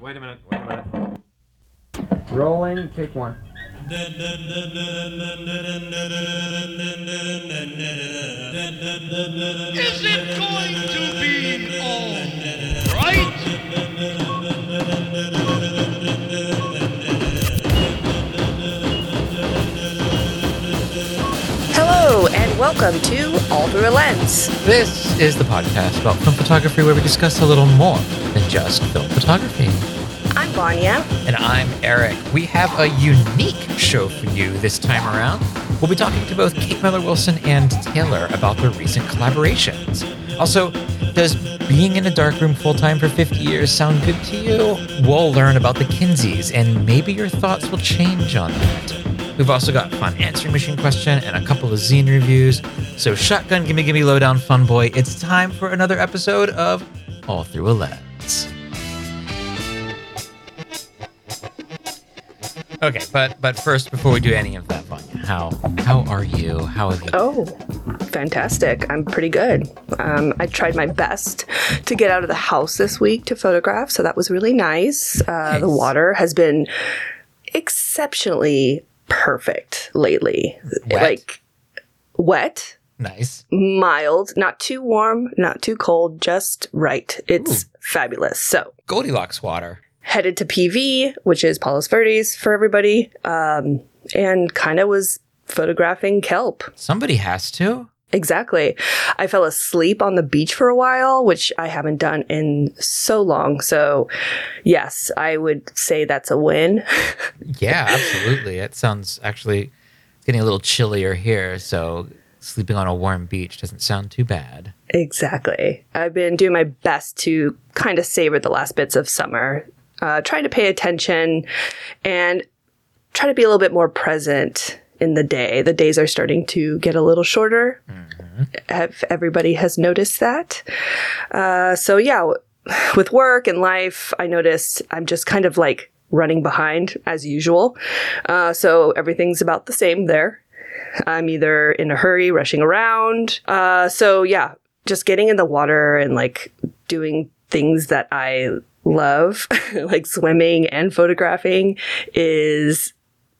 Wait a minute. Wait a minute. Rolling, take one. Is it going to be all right? Hello, and welcome to All Through a Lens. This is the podcast about film photography where we discuss a little more than just film photography. Vanya. And I'm Eric. We have a unique show for you this time around. We'll be talking to both Kate Miller Wilson and Taylor about their recent collaborations. Also, does being in a darkroom full time for 50 years sound good to you? We'll learn about the Kinseys, and maybe your thoughts will change on that. We've also got fun answering machine question and a couple of zine reviews. So, shotgun, gimme, gimme, lowdown, fun boy. It's time for another episode of All Through a Lens. Okay, but but first, before we do any of that, Vanya, how how are you? How have you? Oh, fantastic. I'm pretty good. Um, I tried my best to get out of the house this week to photograph, so that was really nice. Uh, The water has been exceptionally perfect lately. Wet? Like, wet. Nice. Mild, not too warm, not too cold, just right. It's fabulous. So, Goldilocks water. Headed to PV, which is Palos Verdes for everybody, um, and kind of was photographing kelp. Somebody has to. Exactly. I fell asleep on the beach for a while, which I haven't done in so long. So, yes, I would say that's a win. Yeah, absolutely. it sounds actually getting a little chillier here, so sleeping on a warm beach doesn't sound too bad. exactly. I've been doing my best to kind of savor the last bits of summer, uh, trying to pay attention and try to be a little bit more present in the day. The days are starting to get a little shorter. If everybody has noticed that. Uh, so, yeah, with work and life, I noticed I'm just kind of like running behind as usual. Uh, so, everything's about the same there. I'm either in a hurry, rushing around. Uh, so, yeah, just getting in the water and like doing things that I love, like swimming and photographing, is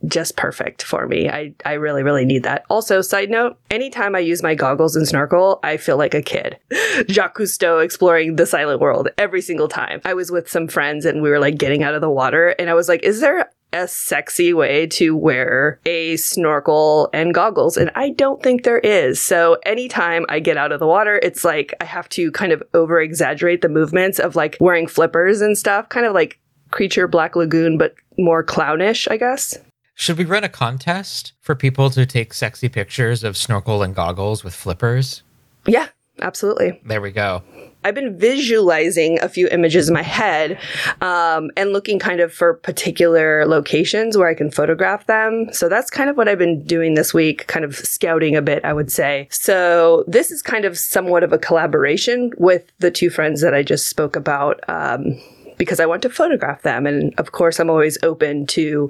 just perfect for me. I, I really, really need that. Also, side note, anytime I use my goggles and snorkel, I feel like a kid. Jacques Cousteau exploring the silent world every single time. I was with some friends and we were like getting out of the water and I was like, is there a sexy way to wear a snorkel and goggles? And I don't think there is. So anytime I get out of the water, it's like I have to kind of over exaggerate the movements of like wearing flippers and stuff, kind of like Creature Black Lagoon, but more clownish, I guess. Should we run a contest for people to take sexy pictures of snorkel and goggles with flippers? Yeah, absolutely. There we go. I've been visualizing a few images in my head um, and looking kind of for particular locations where I can photograph them. So that's kind of what I've been doing this week, kind of scouting a bit, I would say. So this is kind of somewhat of a collaboration with the two friends that I just spoke about. Um, because I want to photograph them. And of course, I'm always open to,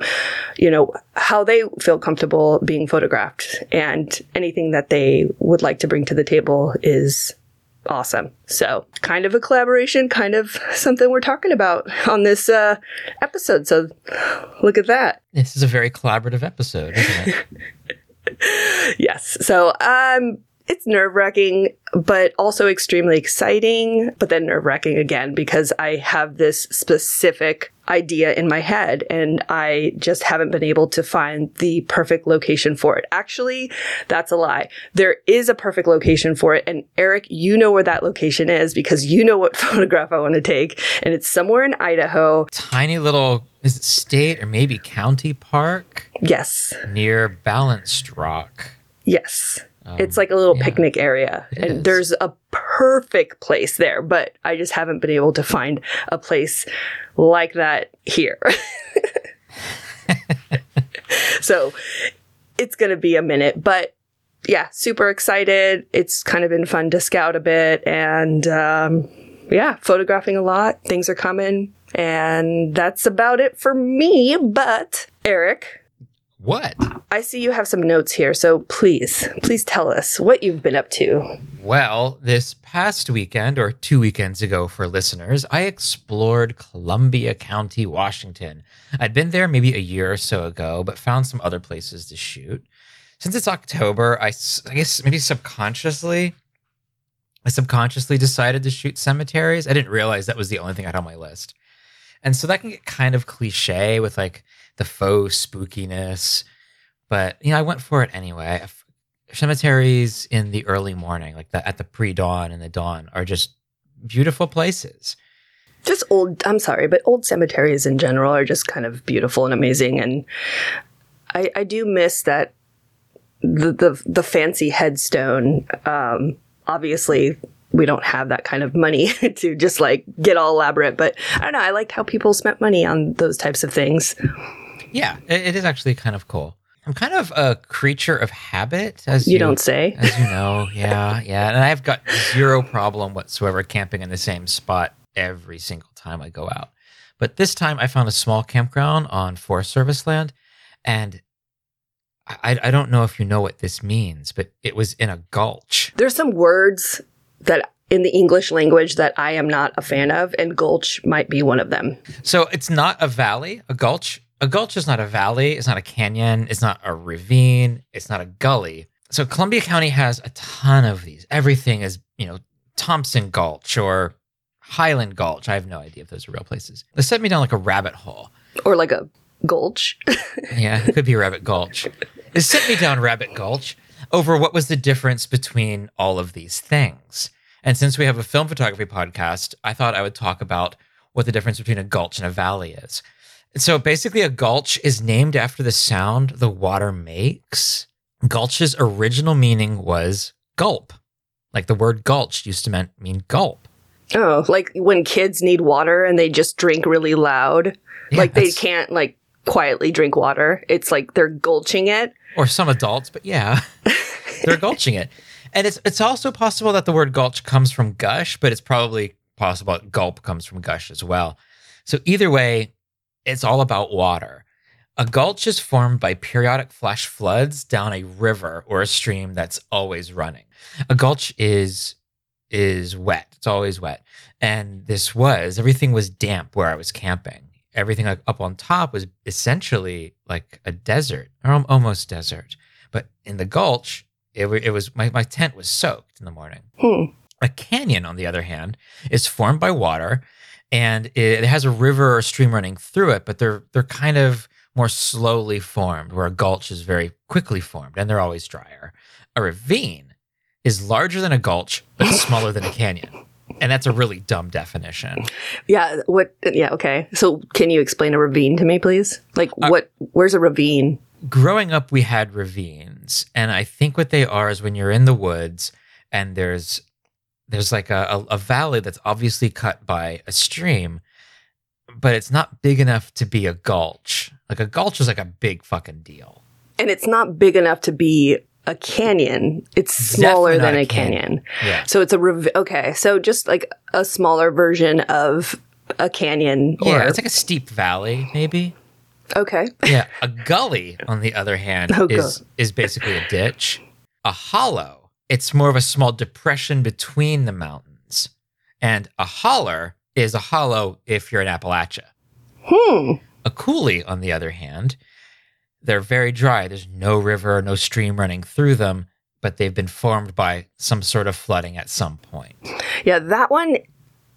you know, how they feel comfortable being photographed. And anything that they would like to bring to the table is awesome. So, kind of a collaboration, kind of something we're talking about on this uh, episode. So, look at that. This is a very collaborative episode, isn't it? Yes. So, um, it's nerve wracking, but also extremely exciting, but then nerve wracking again because I have this specific idea in my head and I just haven't been able to find the perfect location for it. Actually, that's a lie. There is a perfect location for it. And Eric, you know where that location is because you know what photograph I want to take. And it's somewhere in Idaho. Tiny little is it state or maybe county park Yes. near Balanced Rock. Yes. It's like a little yeah. picnic area. And is. there's a perfect place there, but I just haven't been able to find a place like that here. so it's going to be a minute, but yeah, super excited. It's kind of been fun to scout a bit and um, yeah, photographing a lot. Things are coming. And that's about it for me. But Eric, What? I see you have some notes here, so please, please tell us what you've been up to. Well, this past weekend, or two weekends ago for listeners, I explored Columbia County, Washington. I'd been there maybe a year or so ago, but found some other places to shoot. Since it's October, I guess maybe subconsciously, I subconsciously decided to shoot cemeteries. I didn't realize that was the only thing I had on my list. And so that can get kind of cliche with like the faux spookiness. But, you know, I went for it anyway. Cemeteries in the early morning, like the, at the pre dawn and the dawn, are just beautiful places. Just old, I'm sorry, but old cemeteries in general are just kind of beautiful and amazing. And I, I do miss that the, the, the fancy headstone. Um, obviously, we don't have that kind of money to just like get all elaborate, but I don't know. I liked how people spent money on those types of things. Yeah, it, is actually kind of cool. I'm kind of a creature of habit, as You don't say. as you know. Yeah, yeah, and I've got zero problem whatsoever camping in the same spot every single time I go out. But this time, I found a small campground on Forest Service land, and I, I don't know if you know what this means, but it was in a gulch. There's some words that in the English language that I am not a fan of, and gulch might be one of them. So it's not a valley, a gulch. A gulch is not a valley, it's not a canyon, it's not a ravine, it's not a gully. So Columbia County has a ton of these. Everything is, you know, Thompson Gulch or Highland Gulch. I have no idea if those are real places. They set me down like a rabbit hole. Or like a gulch. Yeah, it could be Rabbit Gulch. It sent me down Rabbit Gulch over what was the difference between all of these things. And since we have a film photography podcast, I thought I would talk about what the difference between a gulch and a valley is. And so basically, a gulch is named after the sound the water makes. Gulch's original meaning was gulp. Like the word gulch used to mean, mean gulp. Oh, like when kids need water and they just drink really loud. Yeah, like they can't like quietly drink water. It's like they're gulching it. or some adults, but yeah, they're gulching it. And it's it's also possible that the word gulch comes from gush, but it's probably possible that gulp comes from gush as well. So either way, it's all about water. A gulch is formed by periodic flash floods down a river or a stream that's always running. A gulch is is wet. It's always wet. And this was everything was damp where I was camping. Everything like up on top was essentially like a desert or almost desert. But in the gulch, it, it was my, my tent was soaked in the morning. Hmm. A canyon, on the other hand, is formed by water and it has a river or stream running through it, but they're they're kind of more slowly formed, where a gulch is very quickly formed and they're always drier. A ravine is larger than a gulch, but smaller than a canyon. And that's a really dumb definition. Yeah. What? Yeah. Okay. So can you explain a ravine to me, please? Like uh, what? Where's a ravine? growing up we had ravines and i think what they are is when you're in the woods and there's there's like a, a, valley that's obviously cut by a stream but it's not big enough to be a gulch like a gulch is like a big fucking deal And it's not big enough to be a canyon. It's smaller Definitely than a a canyon. yeah So it's a rav- okay. So just like a smaller version of a canyon. Or, yeah it's like a steep valley maybe okay. yeah a gully on the other hand Oh, is is basically a ditch a hollow it's more of a small depression between the mountains. And a holler is a hollow if you're in appalachia. Hmm. a coulee on the other hand they're very dry. There's no river no stream running through them but they've been formed by some sort of flooding at some point. Yeah, that one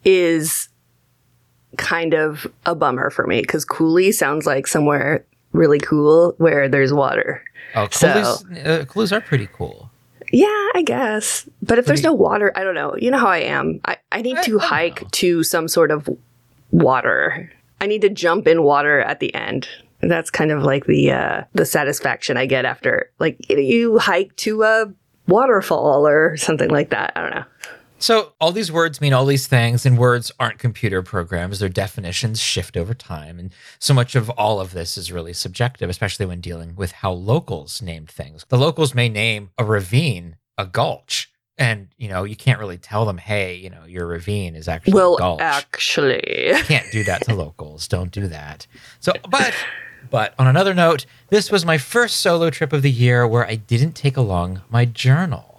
is kind of a bummer for me because Cooley sounds like somewhere really cool where there's water. oh So- coulees, uh, coulees are pretty cool Yeah, I guess. But if there's no water, I don't know. You know how I am. I, I need I- to I hike know. to some sort of water. I need to jump in water at the end. That's kind of like the uh, the satisfaction I get after like you hike to a waterfall or something like that. I don't know. So all these words mean all these things, and words aren't computer programs. Their definitions shift over time. And so much of all of this is really subjective, especially when dealing with how locals named things. The locals may name a ravine a gulch. And, you know, you can't really tell them, hey, you know, your ravine is actually Well, a gulch. actually, can't do that to locals. Don't do that. So, but But on another note, this was my first solo trip of the year where I didn't take along my journal.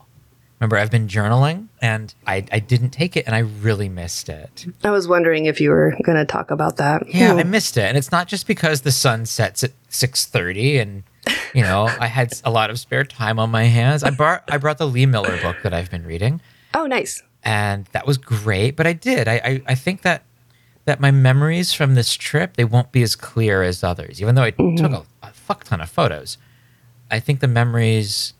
Remember, I've been journaling and I, I didn't take it and I really missed it. I was wondering if you were going to talk about that. Yeah, Hmm. I missed it. And it's not just because the sun sets at 6:30 and you know, I had a lot of spare time on my hands. I brought I brought the Lee Miller book that I've been reading Oh, nice. and that was great, but I did. I I, I think that that my memories from this trip they won't be as clear as others, even though I took a, a fuck ton of photos. I think the memories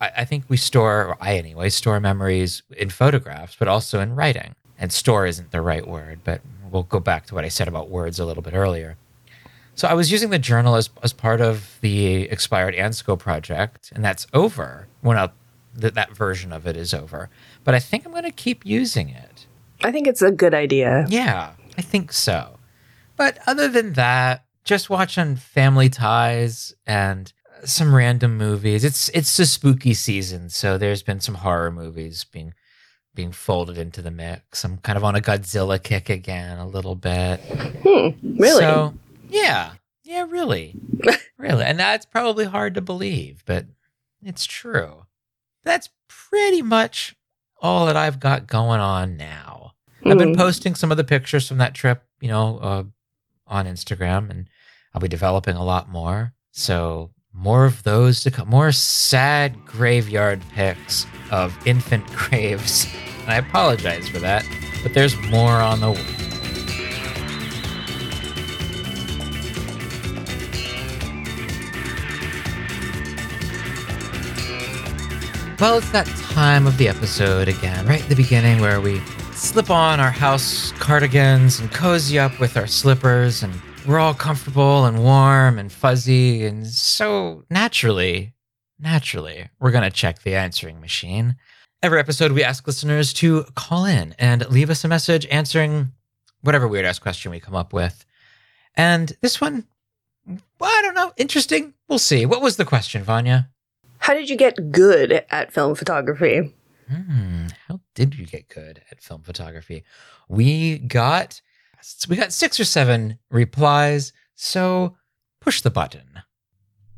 I, I think we store or I anyway store memories in photographs, but also in writing. And store isn't the right word, but we'll go back to what I said about words a little bit earlier. So I was using the journal as, as part of the expired ANSCO project, and that's over. Well, now that that version of it is over, but I think I'm going to keep using it. I think it's a good idea. Yeah, I think so. But other than that, just watching Family Ties and some random movies. It's it's the spooky season, so there's been some horror movies being being folded into the mix. I'm kind of on a Godzilla kick again a little bit. Really? So, yeah. Yeah, really. really. And that's probably hard to believe, but it's true. That's pretty much all that I've got going on now. I've been Mm. posting some of the pictures from that trip, you know, uh, on Instagram, and I'll be developing a lot more. So, more of those to come. More sad graveyard pics of infant graves. And I apologize for that, but there's more on the way. Well, it's that time of the episode again, right at the beginning where we slip on our house cardigans and cozy up with our slippers, and we're all comfortable and warm and fuzzy. And so naturally, naturally, we're going to check the answering machine. Every episode, we ask listeners to call in and leave us a message answering whatever weird ass question we come up with. And this one, well, I don't know, interesting. We'll see. What was the question, Vanya? How did you get good at film photography? Hmm, how did you get good at film photography? We got we got six or seven replies, so push the button.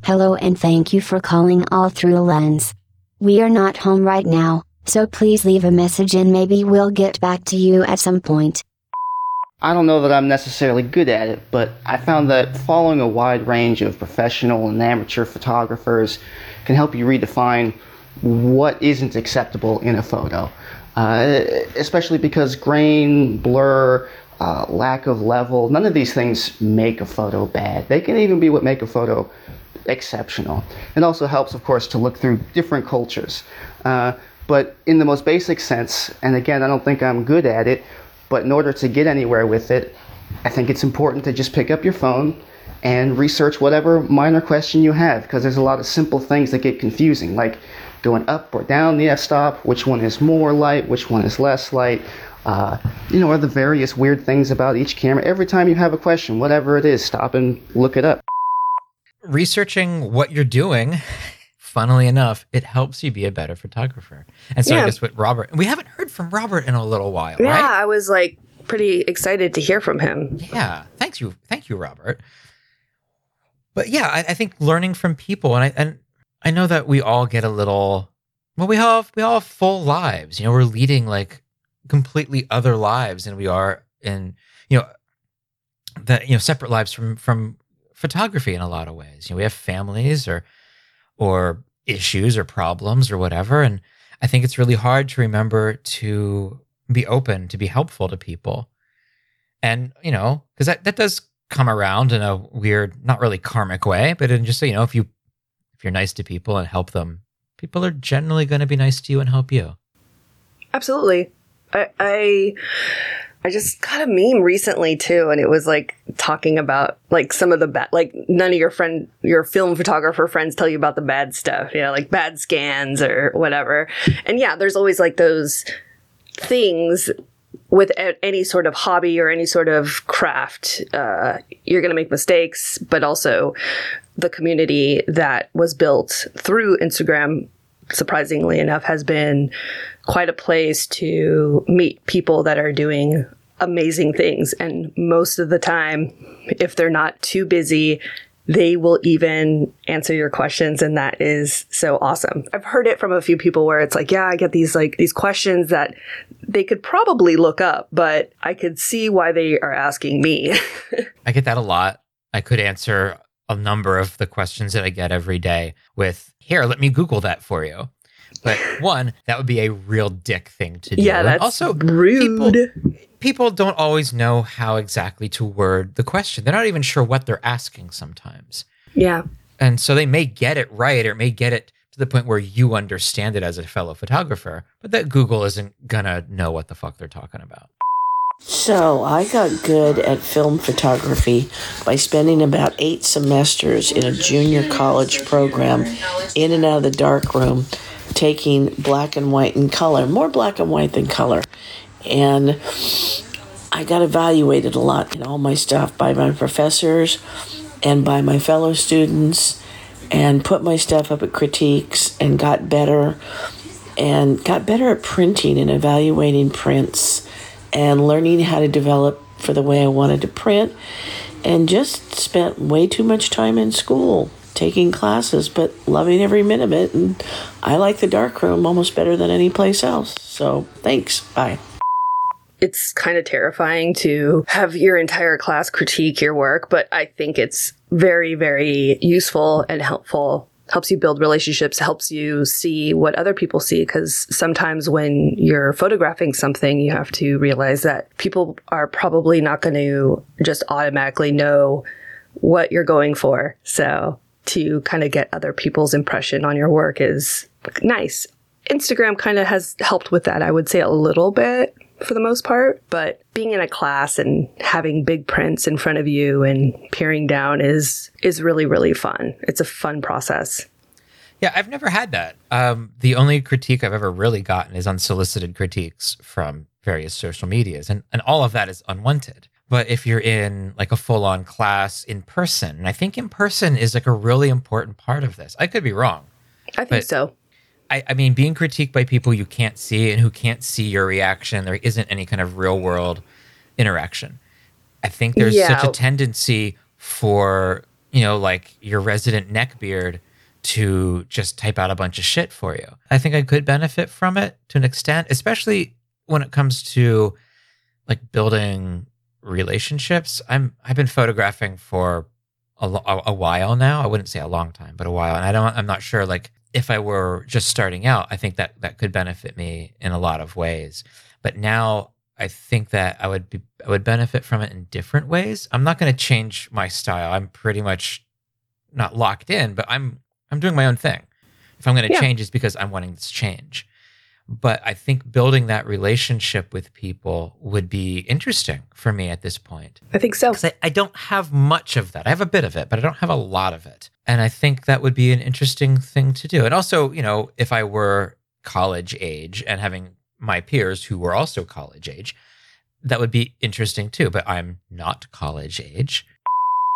Hello and thank you for calling all through a lens. We are not home right now, so please leave a message and maybe we'll get back to you at some point. I don't know that I'm necessarily good at it, but I found that following a wide range of professional and amateur photographers can help you redefine what isn't acceptable in a photo. Uh, especially because grain, blur, uh, lack of level, none of these things make a photo bad. They can even be what make a photo exceptional. It also helps, of course, to look through different cultures. Uh, but in the most basic sense, and again, I don't think I'm good at it, but in order to get anywhere with it, I think it's important to just pick up your phone and research whatever minor question you have because there's a lot of simple things that get confusing, like going up or down the f-stop, which one is more light, which one is less light. Uh, you know, are the various weird things about each camera. Every time you have a question, whatever it is, stop and look it up. Researching what you're doing, funnily enough, it helps you be a better photographer. And so I guess what Robert we haven't heard from Robert in a little while, Yeah, right? I was like pretty excited to hear from him. Yeah. Thank you. Thank you, Robert. But yeah, I, I think learning from people and I and I know that we all get a little well, we all have we all have full lives. You know, we're leading like completely other lives than we are in, you know, that you know, separate lives from from photography in a lot of ways. You know, we have families or or issues or problems or whatever. And I think it's really hard to remember to be open, to be helpful to people and you know because that, that does come around in a weird not really karmic way but in just so you know if you if you're nice to people and help them people are generally going to be nice to you and help you Absolutely. I, I I just got a meme recently too, and it was like talking about like some of the bad, like none of your friend, your film photographer friends tell you about the bad stuff, you know, like bad scans or whatever. And yeah, there's always like those things with any sort of hobby or any sort of craft. Uh, you're going to make mistakes, but also the community that was built through Instagram, surprisingly enough, has been quite a place to meet people that are doing amazing things. And most of the time, if they're not too busy, they will even answer your questions and that is so awesome. I've heard it from a few people where it's like, yeah, I get these like these questions that they could probably look up, but I could see why they are asking me. I get that a lot. I could answer a number of the questions that I get every day with, here, let me Google that for you. But one, that would be a real dick thing to do. yeah, And that's also rude. People, people don't always know how exactly to word the question. They're not even sure what they're asking sometimes. yeah. And so they may get it right or may get it to the point where you understand it as a fellow photographer, but that Google isn't gonna know what the fuck they're talking about. So I got good at film photography by spending about eight semesters in a junior college program in and out of the dark room, taking black and white and color, more black and white than color. And I got evaluated a lot in all my stuff by my professors and by my fellow students and put my stuff up at critiques and got better and got better at printing and evaluating prints and learning how to develop for the way I wanted to print and just spent way too much time in school taking classes but loving every minute of it and I like the darkroom almost better than any place else. So thanks. Bye. it's kind of terrifying to have your entire class critique your work, but I think it's very, very useful and helpful. Helps you build relationships, helps you see what other people see. Because sometimes when you're photographing something, you have to realize that people are probably not going to just automatically know what you're going for. So to kind of get other people's impression on your work is nice. Instagram kind of has helped with that, I would say a little bit for the most part. But being in a class and having big prints in front of you and peering down is is really really fun. It's a fun process. Yeah, I've never had that. Um, the only critique I've ever really gotten is unsolicited critiques from various social medias, and, and all of that is unwanted. But if you're in like a full on class in person, and I think in person is like a really important part of this. I could be wrong. I think so. I, I mean, being critiqued by people you can't see and who can't see your reaction, there isn't any kind of real world interaction. I think there's such a tendency for, you know, like your resident neckbeard to just type out a bunch of shit for you. I think I could benefit from it to an extent, especially when it comes to like building relationships. I'm I've been photographing for a, a, a while now. I wouldn't say a long time, but a while. And I don't I'm not sure like if I were just starting out, I think that that could benefit me in a lot of ways. But now I think that I would be I would benefit from it in different ways. I'm not going to change my style. I'm pretty much not locked in, but I'm I'm doing my own thing. If I'm going to Yeah. change, it's because I'm wanting this change. But I think building that relationship with people would be interesting for me at this point. I think so. Because I, I don't have much of that. I have a bit of it, but I don't have a lot of it. And I think that would be an interesting thing to do. And also, you know, if I were college age and having my peers who were also college age, that would be interesting too. But I'm not college age.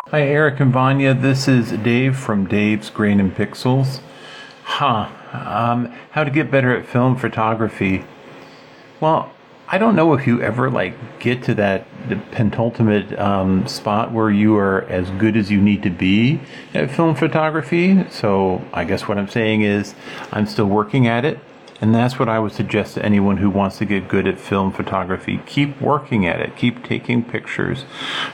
Hi, Eric and Vanya. This is Dave from Dave's Grain and Pixels. Huh. Um, how to get better at film photography. Well, I don't know if you ever like get to that the penultimate um, spot where you are as good as you need to be at film photography. So I guess what I'm saying is I'm still working at it. And that's what I would suggest to anyone who wants to get good at film photography. Keep working at it. Keep taking pictures.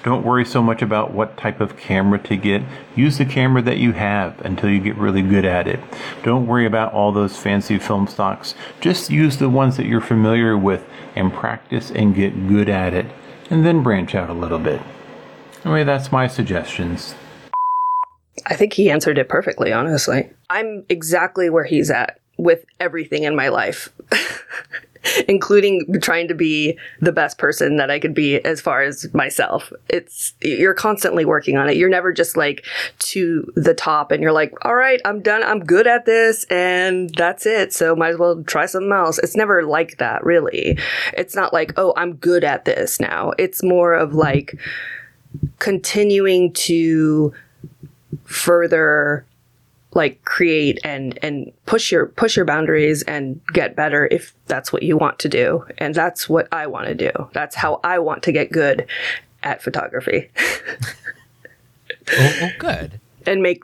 Don't worry so much about what type of camera to get. Use the camera that you have until you get really good at it. Don't worry about all those fancy film stocks. Just use the ones that you're familiar with and practice and get good at it. And then branch out a little bit. Anyway, that's my suggestions. I think he answered it perfectly, honestly. I'm exactly where he's at with everything in my life, including trying to be the best person that I could be as far as myself. It's, you're constantly working on it. You're never just like to the top and you're like, all right, I'm done. I'm good at this and that's it. So might as well try something else. It's never like that, really. It's not like, oh, I'm good at this now. It's more of like continuing to further like create and and push your push your boundaries and get better if that's what you want to do and that's what I want to do that's how I want to get good at photography Oh, oh, good. and make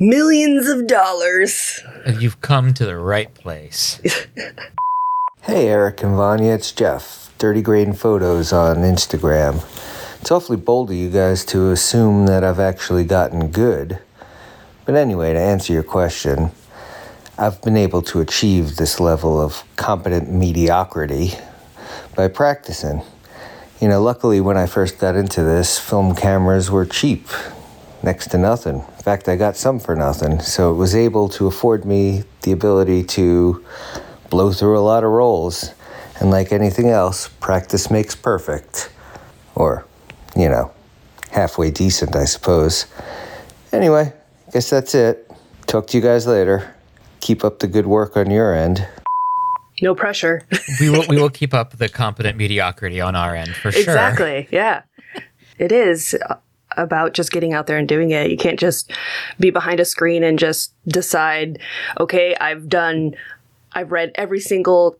millions of dollars. You've come to the right place. Hey, Eric and Vanya, it's Jeff. Dirty Grain Photos on Instagram. It's awfully bold of you guys to assume that I've actually gotten good. But anyway, to answer your question, I've been able to achieve this level of competent mediocrity by practicing. You know, luckily, when I first got into this, film cameras were cheap, next to nothing. In fact, I got some for nothing, so it was able to afford me the ability to blow through a lot of rolls. And like anything else, practice makes perfect. Or, you know, halfway decent, I suppose. Anyway, guess that's it. Talk to you guys later. Keep up the good work on your end. No pressure. we will we will keep up the competent mediocrity on our end for sure. Exactly. Yeah. It is about just getting out there and doing it. You can't just be behind a screen and just decide, okay, I've done, I've read every single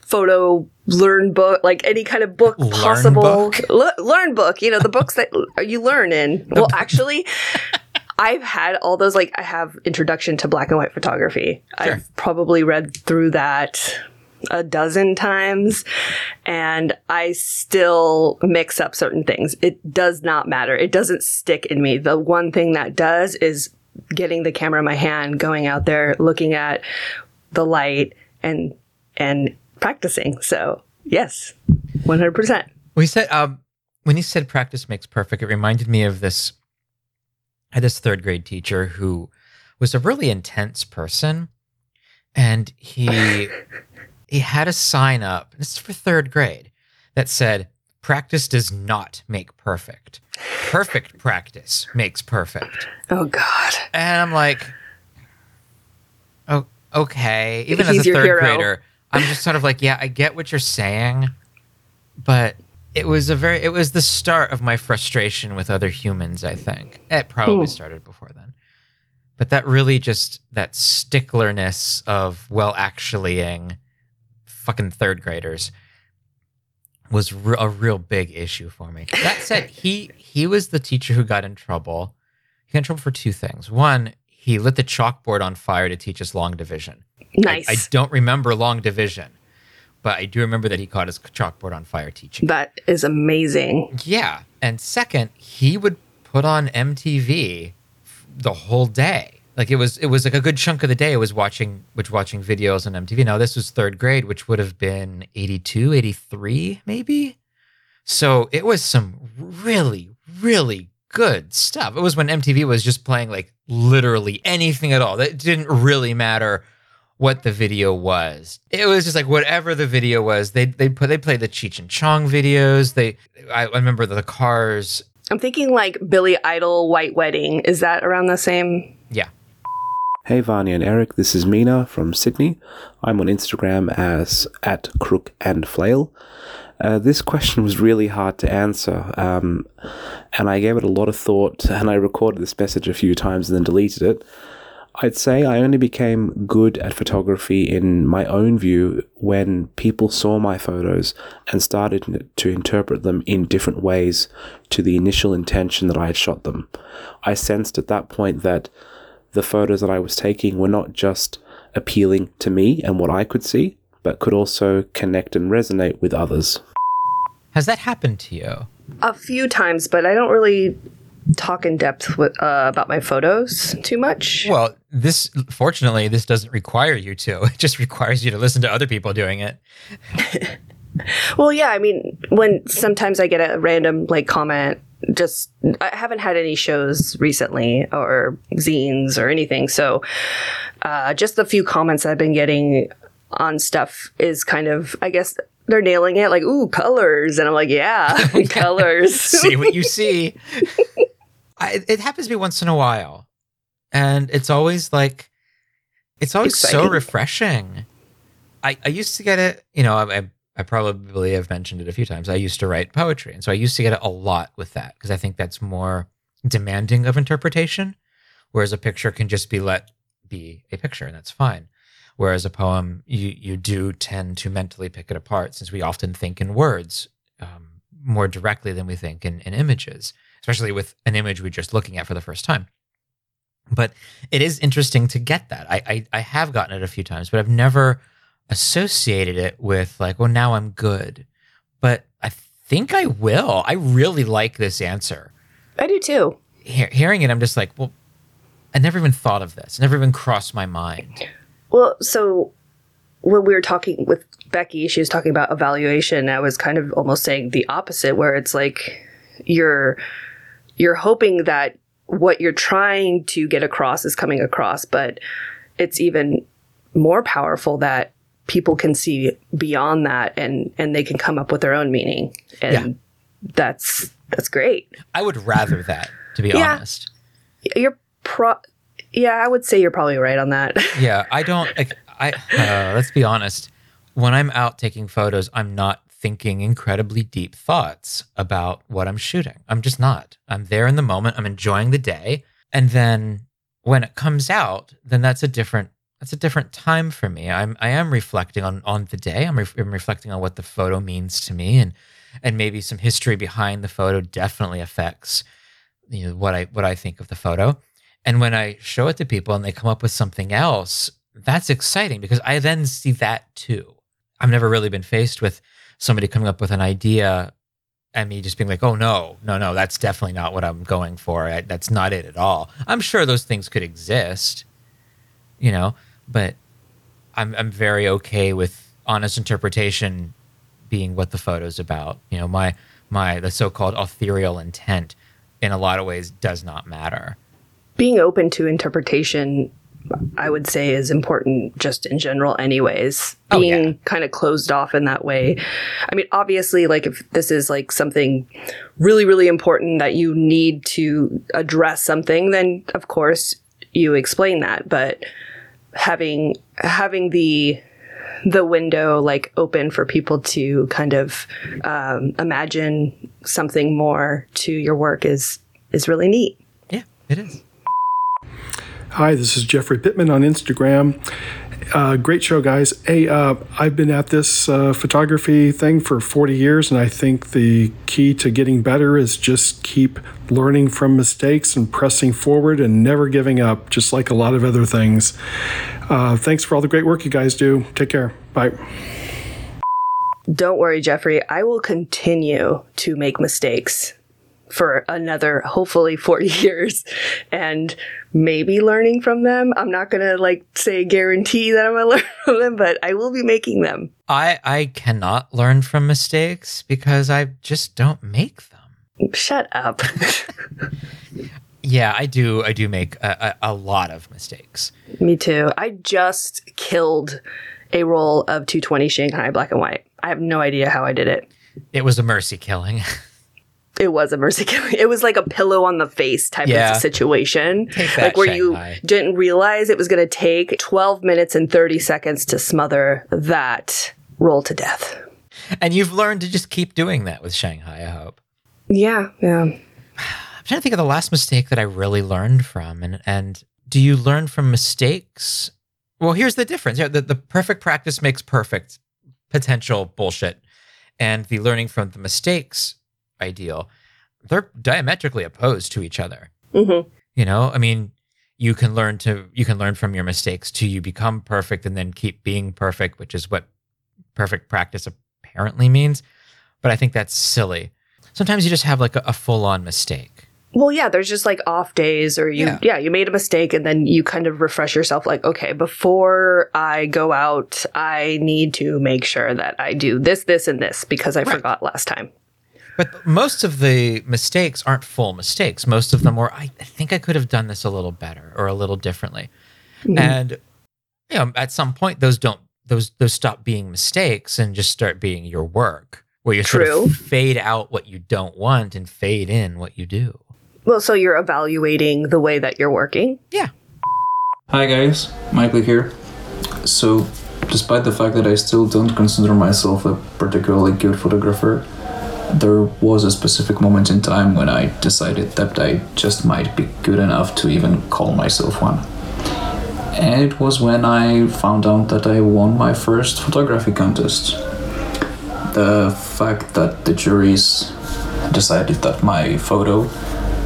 photo learn book, like any kind of book Learn possible. book? Le- learn book, you know, the books that you learn in. Well, actually, I've had all those, like, I have Introduction to Black and White Photography. Sure. I've probably read through that a dozen times and I still mix up certain things. It does not matter. It doesn't stick in me. The one thing that does is getting the camera in my hand, going out there, looking at the light and and practicing. So, yes. 100%. We said um, when you said practice makes perfect, it reminded me of this. I had this third grade teacher who was a really intense person, and he he had a sign up. This is for third grade that said, "Practice does not make perfect. Perfect practice makes perfect." Oh god. And I'm like, oh, okay. Even He's as a third hero. grader, I'm just sort of like, yeah, I get what you're saying, but it was a very, it was the start of my frustration with other humans. I think it probably Hmm. started before then, but that really just that sticklerness of well, actuallying fucking third graders was re- a real big issue for me. That said, he he was the teacher who got in trouble. He got in trouble for two things. One, he lit the chalkboard on fire to teach us long division. I- Nice. I, don't remember long division, but I do remember that he caught his chalkboard on fire teaching. that is amazing. Yeah. And second, he would put on MTV the whole day. Like it was it was like a good chunk of the day I was watching which watching videos on MTV. Now this was 3rd grade, which would have been 82, 83 maybe. So it was some really really good stuff. It was when MTV was just playing like literally anything at all. It didn't really matter what the video was. It was just like whatever the video was. They they put they played the Cheech and Chong videos. They I, I remember the Cars. I'm thinking like Billy Idol White Wedding. Is that around the same? Yeah, Hey Vanya and Eric, this is Mina from Sydney. I'm on Instagram as at crook and flail. Uh, this question was really hard to answer, um, and I gave it a lot of thought, and I recorded this message a few times and then deleted it. I'd say I only became good at photography in my own view when people saw my photos and started to interpret them in different ways to the initial intention that I had shot them. I sensed at that point that the photos that I was taking were not just appealing to me and what I could see, but could also connect and resonate with others. has that happened to you? A few times, but I don't really talk in depth with, uh, about my photos too much. Well, this fortunately this doesn't require you to. It just requires you to listen to other people doing it. Well, yeah, I mean, when sometimes I get a random like comment, just I haven't had any shows recently or zines or anything, so uh, just the few comments I've been getting on stuff is kind of, I guess they're nailing it, like ooh colors, and I'm like, yeah, colors. see what you see. I, it happens to me once in a while, and it's always like, it's always so refreshing. I, I used to get it, you know, I, I, I probably have mentioned it a few times. I used to write poetry, and so I used to get it a lot with that because I think that's more demanding of interpretation, whereas a picture can just be let be a picture, and that's fine. Whereas a poem, you you do tend to mentally pick it apart, since we often think in words um, more directly than we think in, in images, especially with an image we're just looking at for the first time. But it is interesting to get that. I, I, I have gotten it a few times, but I've never associated it with like, well, now I'm good. But I think I will. I really like this answer. I do too. He- hearing it, I'm just like, well, I never even thought of this. Never even crossed my mind. Well, so when we were talking with Becky, she was talking about evaluation. I was kind of almost saying the opposite, where it's like you're you're hoping that what you're trying to get across is coming across, but it's even more powerful that people can see beyond that and and they can come up with their own meaning, and that's that's great. I would rather that, to be Yeah. honest. You're pro. Yeah, I would say you're probably right on that. yeah, I don't. Like, I uh, let's be honest. When I'm out taking photos, I'm not thinking incredibly deep thoughts about what I'm shooting. I'm just not. I'm there in the moment. I'm enjoying the day, and then when it comes out, then that's a different. That's a different time for me. I'm. I am reflecting on on the day. I'm, ref- I'm reflecting on what the photo means to me, and and maybe some history behind the photo definitely affects you know what I what I think of the photo. And when I show it to people and they come up with something else, that's exciting because I then see that too. I've never really been faced with somebody coming up with an idea and me just being like, "Oh no, no, no, that's definitely not what I'm going for. I, that's not it at all." I'm sure those things could exist, you know, but I'm I'm very okay with honest interpretation being what the photo's about. You know, my my the so-called ethereal intent in a lot of ways does not matter. Being open to interpretation i would say is important just in general anyways. Oh, being kind of closed off in that way. I mean obviously like if this is like something really really important that you need to address something then of course you explain that. But having having the the window like open for people to kind of um, imagine something more to your work is is really neat. Yeah, it is. Hi, this is Jeffrey Pittman on Instagram. Uh, great show, guys. Hey, uh, I've been at this uh, photography thing for 40 years, and I think the key to getting better is just keep learning from mistakes and pressing forward and never giving up, just like a lot of other things. Uh, thanks for all the great work you guys do. Take care. Bye. Don't worry, Jeffrey. I will continue to make mistakes for another, hopefully, 40 years and maybe learning from them. I'm not going to like say guarantee that I'm going to learn from them, but I will be making them. I I cannot learn from mistakes because I just don't make them. Shut up. Yeah, I do. I do make a, a, a lot of mistakes. Me too. I just killed a roll of 220 Shanghai black and white. I have no idea how I did it. It was a mercy killing. It was a mercy killing. It was like a pillow on the face type Yeah. of situation. That, like where Shanghai. you didn't realize it was going to take 12 minutes and 30 seconds to smother that roll to death. and you've learned to just keep doing that with Shanghai. I hope. Yeah, yeah. I'm trying to think of the last mistake that I really learned from. And and do you learn from mistakes? Well, here's the difference. The, the perfect practice makes perfect potential bullshit. And the learning from the mistakes ideal, they're diametrically opposed to each other. Mm-hmm. You know, I mean, you can learn to you can learn from your mistakes to you become perfect and then keep being perfect, which is what perfect practice apparently means. But I think that's silly. Sometimes you just have like a, a full on mistake. Well, yeah, there's just like off days or you, Yeah. yeah. you made a mistake and then you kind of refresh yourself like, okay, before I go out, I need to make sure that I do this, this, and this because I forgot last time. But most of the mistakes aren't full mistakes. Most of them were, I I think I could have done this a little better or a little differently. Mhm. And you know, at some point, those don't those those stop being mistakes and just start being your work, where you sort True. of fade out what you don't want and fade in what you do. Well, so you're evaluating the way that you're working. Yeah. Hi guys, Michael here. So, despite the fact that I still don't consider myself a particularly good photographer, there was a specific moment in time when I decided that I just might be good enough to even call myself one. And it was when I found out that I won my first photography contest. The fact that the juries decided that my photo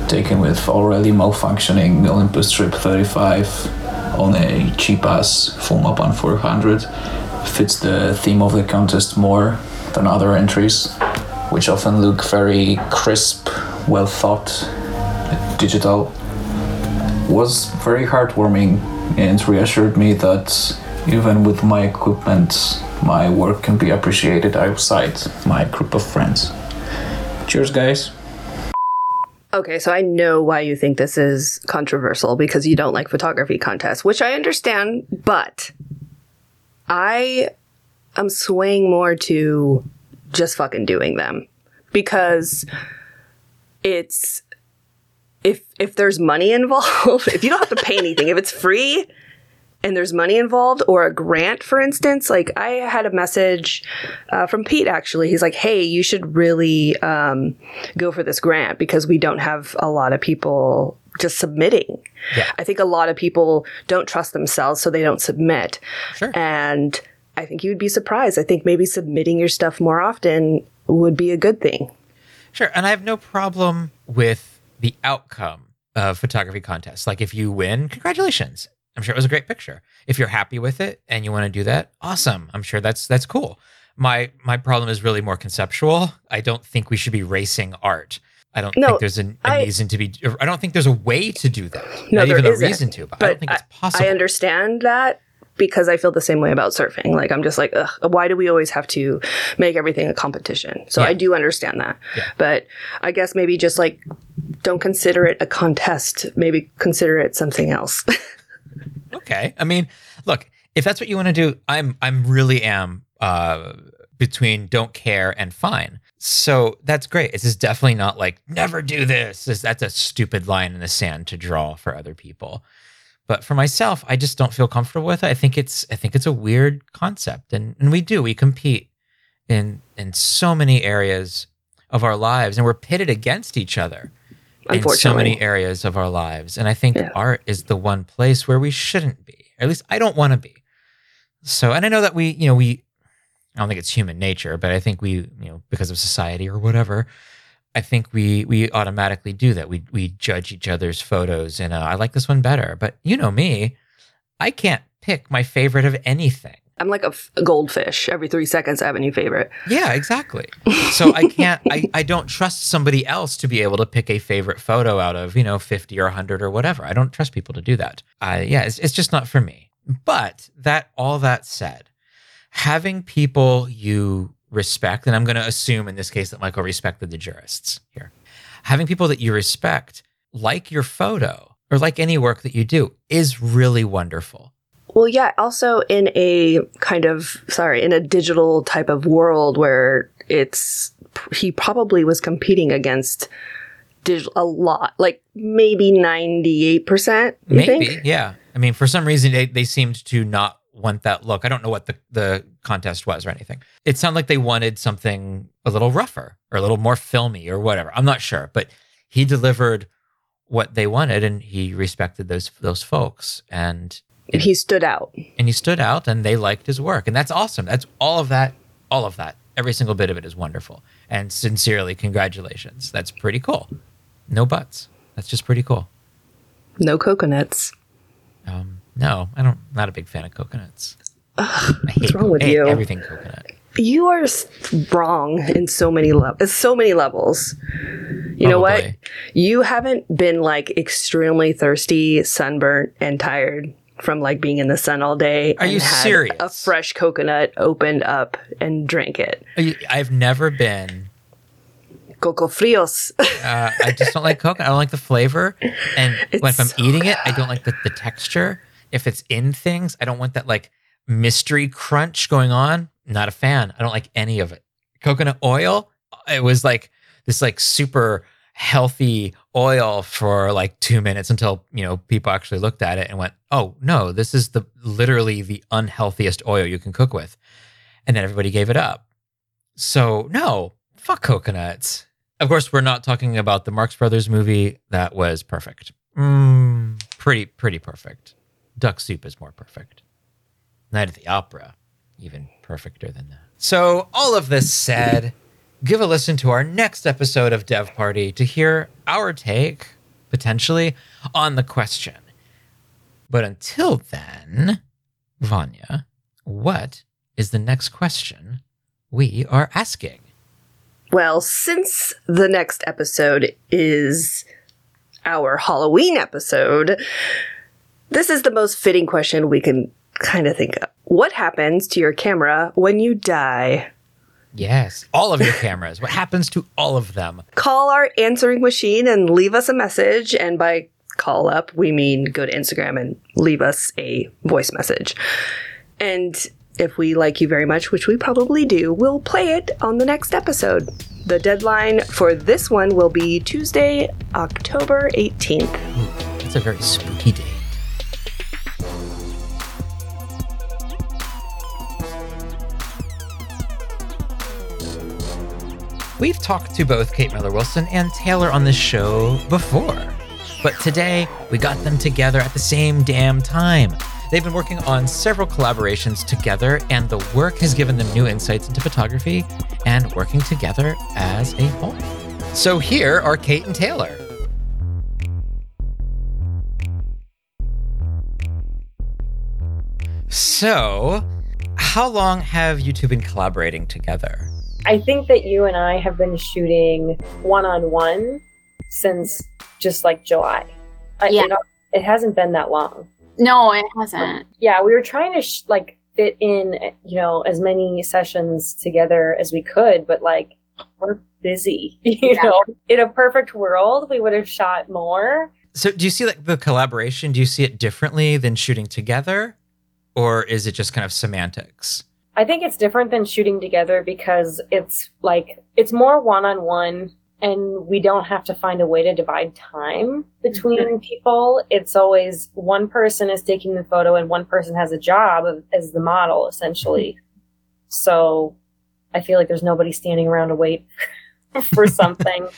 taken with already malfunctioning Olympus Trip 35 on a cheap ass Fomapan 400 fits the theme of the contest more than other entries, which often look very crisp, well thought, digital. Was very heartwarming and reassured me that even with my equipment, my work can be appreciated outside my group of friends. Cheers, guys. Okay, so I know why you think this is controversial because you don't like photography contests, which I understand, but I am swaying more to just fucking doing them because it's if if there's money involved, if you don't have to pay anything, if it's free and there's money involved or a grant, for instance, like I had a message uh, from Pete actually. He's like, "Hey, you should really um, go for this grant because we don't have a lot of people just submitting." Yeah. I think a lot of people don't trust themselves, so they don't submit. Sure. And I think you would be surprised. I think maybe submitting your stuff more often would be a good thing. Sure. And I have no problem with the outcome of photography contests. Like if you win, congratulations. I'm sure it was a great picture. If you're happy with it and you want to do that, awesome. I'm sure that's that's cool. My my problem is really more conceptual. I don't think we should be racing art. I don't No, think there's an, a I- reason to be. I don't think there's a way to do that. No, Not there even a isn't. reason to. But, I don't think it's possible. I understand that because I feel the same way about surfing. Like I'm just like, Ugh, why do we always have to make everything a competition? So Yeah. I do understand that. But I guess maybe just like don't consider it a contest. Maybe consider it something else. Okay. I mean, look, if that's what you want to do, I'm I'm really am uh between don't care and fine. So that's great. This is definitely not like never do this. This- That's a stupid line in the sand to draw for other people. But for myself, I just don't feel comfortable with it. I think it's I think it's a weird concept. And and we do, we compete in in so many areas of our lives and we're pitted against each other in so many areas of our lives. And I think art is the one place where we shouldn't be. Or at least I don't want to be. So, and I know that we, you know, we, I don't think it's human nature, but I think we, you know, because of society or whatever, I think we we automatically do that. We we judge each other's photos, and uh, I like this one better. But you know me, I can't pick my favorite of anything. I'm like a, f- a goldfish. Every three seconds, I have a new favorite. Yeah, exactly. So I can't, I, I don't trust somebody else to be able to pick a favorite photo out of, you know, 50 or 100 or whatever. I don't trust people to do that. I, yeah, it's, it's just not for me. But that, all that said, having people you respect, and I'm going to assume in this case that Michael respected the jurists here, having people that you respect like your photo or like any work that you do is really wonderful. Well, yeah, also in a kind of, sorry, in a digital type of world where it's, he probably was competing against digital a lot, like maybe 98%, you Maybe, think? yeah. I mean, for some reason, they, they seemed to not want that look. I don't know what the, the contest was or anything. It sounded like they wanted something a little rougher or a little more filmy or whatever. I'm not sure, but he delivered what they wanted and he respected those those folks. And he stood out. And he stood out and they liked his work. And that's awesome. That's all of that all of that. Every single bit of it is wonderful. And sincerely congratulations. That's pretty cool. No buts. That's just pretty cool. No coconuts. um, no, I don't. Not a big fan of coconuts. I hate what's wrong with I you? Everything coconut. You are wrong in so many levels. So many levels. You know what? You haven't been like extremely thirsty, sunburnt, and tired from like being in the sun all day. Are and you had serious? A fresh coconut opened up and drank it. You- I've never been. Coco frios. Uh, I just don't like coconut. I don't like the flavor, and when if I'm eating it, I don't like the, the texture. If it's in things, I don't want that like mystery crunch going on. Not a fan. I don't like any of it. Coconut oil. It was like this like super healthy oil for like two minutes until you know people actually looked at it and went, "Oh no, this is the literally the unhealthiest oil you can cook with," and then everybody gave it up. So no, fuck coconuts. Of course, we're not talking about the Marx Brothers movie. That was perfect. Mm, pretty, pretty perfect. Duck Soup is more perfect. Night at the Opera, even perfecter than that. So, all of this said, give a listen to our next episode of Dev Party to hear our take potentially on the question. But until then, Vanya, what is the next question we are asking? Well, since the next episode is our Halloween episode, this is the most fitting question we can kind of think of. What happens to your camera when you die? Yes, all of your cameras. what happens to all of them? Call our answering machine and leave us a message. And by call up, we mean go to Instagram and leave us a voice message. And if we like you very much, which we probably do, we'll play it on the next episode. The deadline for this one will be Tuesday, October 18th. It's a very spooky day. We've talked to both Kate Miller Wilson and Taylor on this show before, but today we got them together at the same damn time. They've been working on several collaborations together, and the work has given them new insights into photography and working together as a whole. So here are Kate and Taylor. So, how long have you two been collaborating together? I think that you and I have been shooting one on one since just like July. I- Yeah. It, it hasn't been that long. No, it hasn't. Yeah, we were trying to sh- like fit in, you know, as many sessions together as we could, but like we're busy. You Yeah. know, in a perfect world, we would have shot more. So, do you see like the collaboration? Do you see it differently than shooting together, or is it just kind of semantics? I think it's different than shooting together because it's like it's more one on one and we don't have to find a way to divide time between mm-hmm. people. It's always one person is taking the photo and one person has a job of, as the model essentially. Mm-hmm. So I feel like there's nobody standing around to wait for something.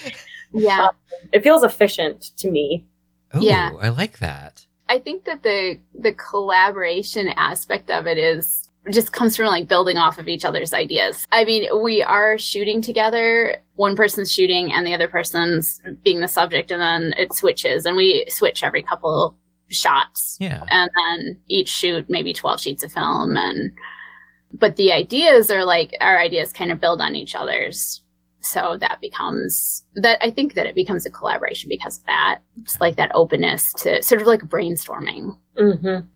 Yeah. Um, it feels efficient to me. Oh, Yeah. I like that. I think that the the collaboration aspect of it is just comes from like building off of each other's ideas. I mean, we are shooting together. One person's shooting and the other person's being the subject, and then it switches, and we switch every couple shots. Yeah. And then each shoot maybe twelve sheets of film, and but the ideas are like our ideas kind of build on each other's. So that becomes that I think that it becomes a collaboration because of that. Just like that openness to sort of like brainstorming. Mm-hmm.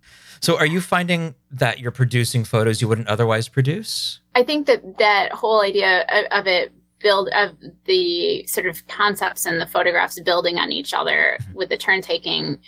So, are you finding that you're producing photos you wouldn't otherwise produce? I think that that whole idea of, of it build of the sort of concepts and the photographs building on each other mm-hmm. with the turn taking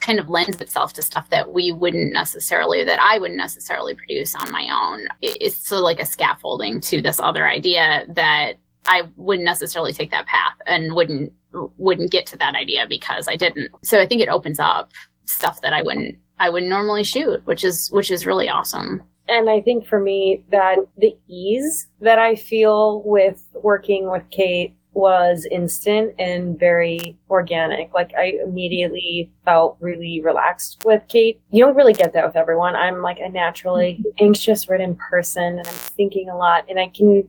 kind of lends itself to stuff that we wouldn't necessarily that I wouldn't necessarily produce on my own. It's sort of like a scaffolding to this other idea that I wouldn't necessarily take that path and wouldn't wouldn't get to that idea because I didn't. So I think it opens up stuff that I wouldn't I wouldn't normally shoot, which is which is really awesome. And I think for me that the ease that I feel with working with Kate was instant and very organic. Like I immediately felt really relaxed with Kate. You don't really get that with everyone. I'm like a naturally mm-hmm. anxious written person and I'm thinking a lot and I can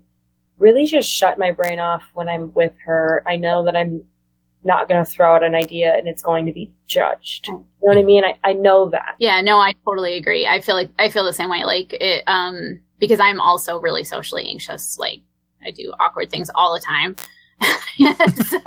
really just shut my brain off when I'm with her. I know that I'm not going to throw out an idea and it's going to be judged. You know what I mean? I, I know that. Yeah, no, I totally agree. I feel like I feel the same way. Like it, um, because I'm also really socially anxious. Like I do awkward things all the time. so,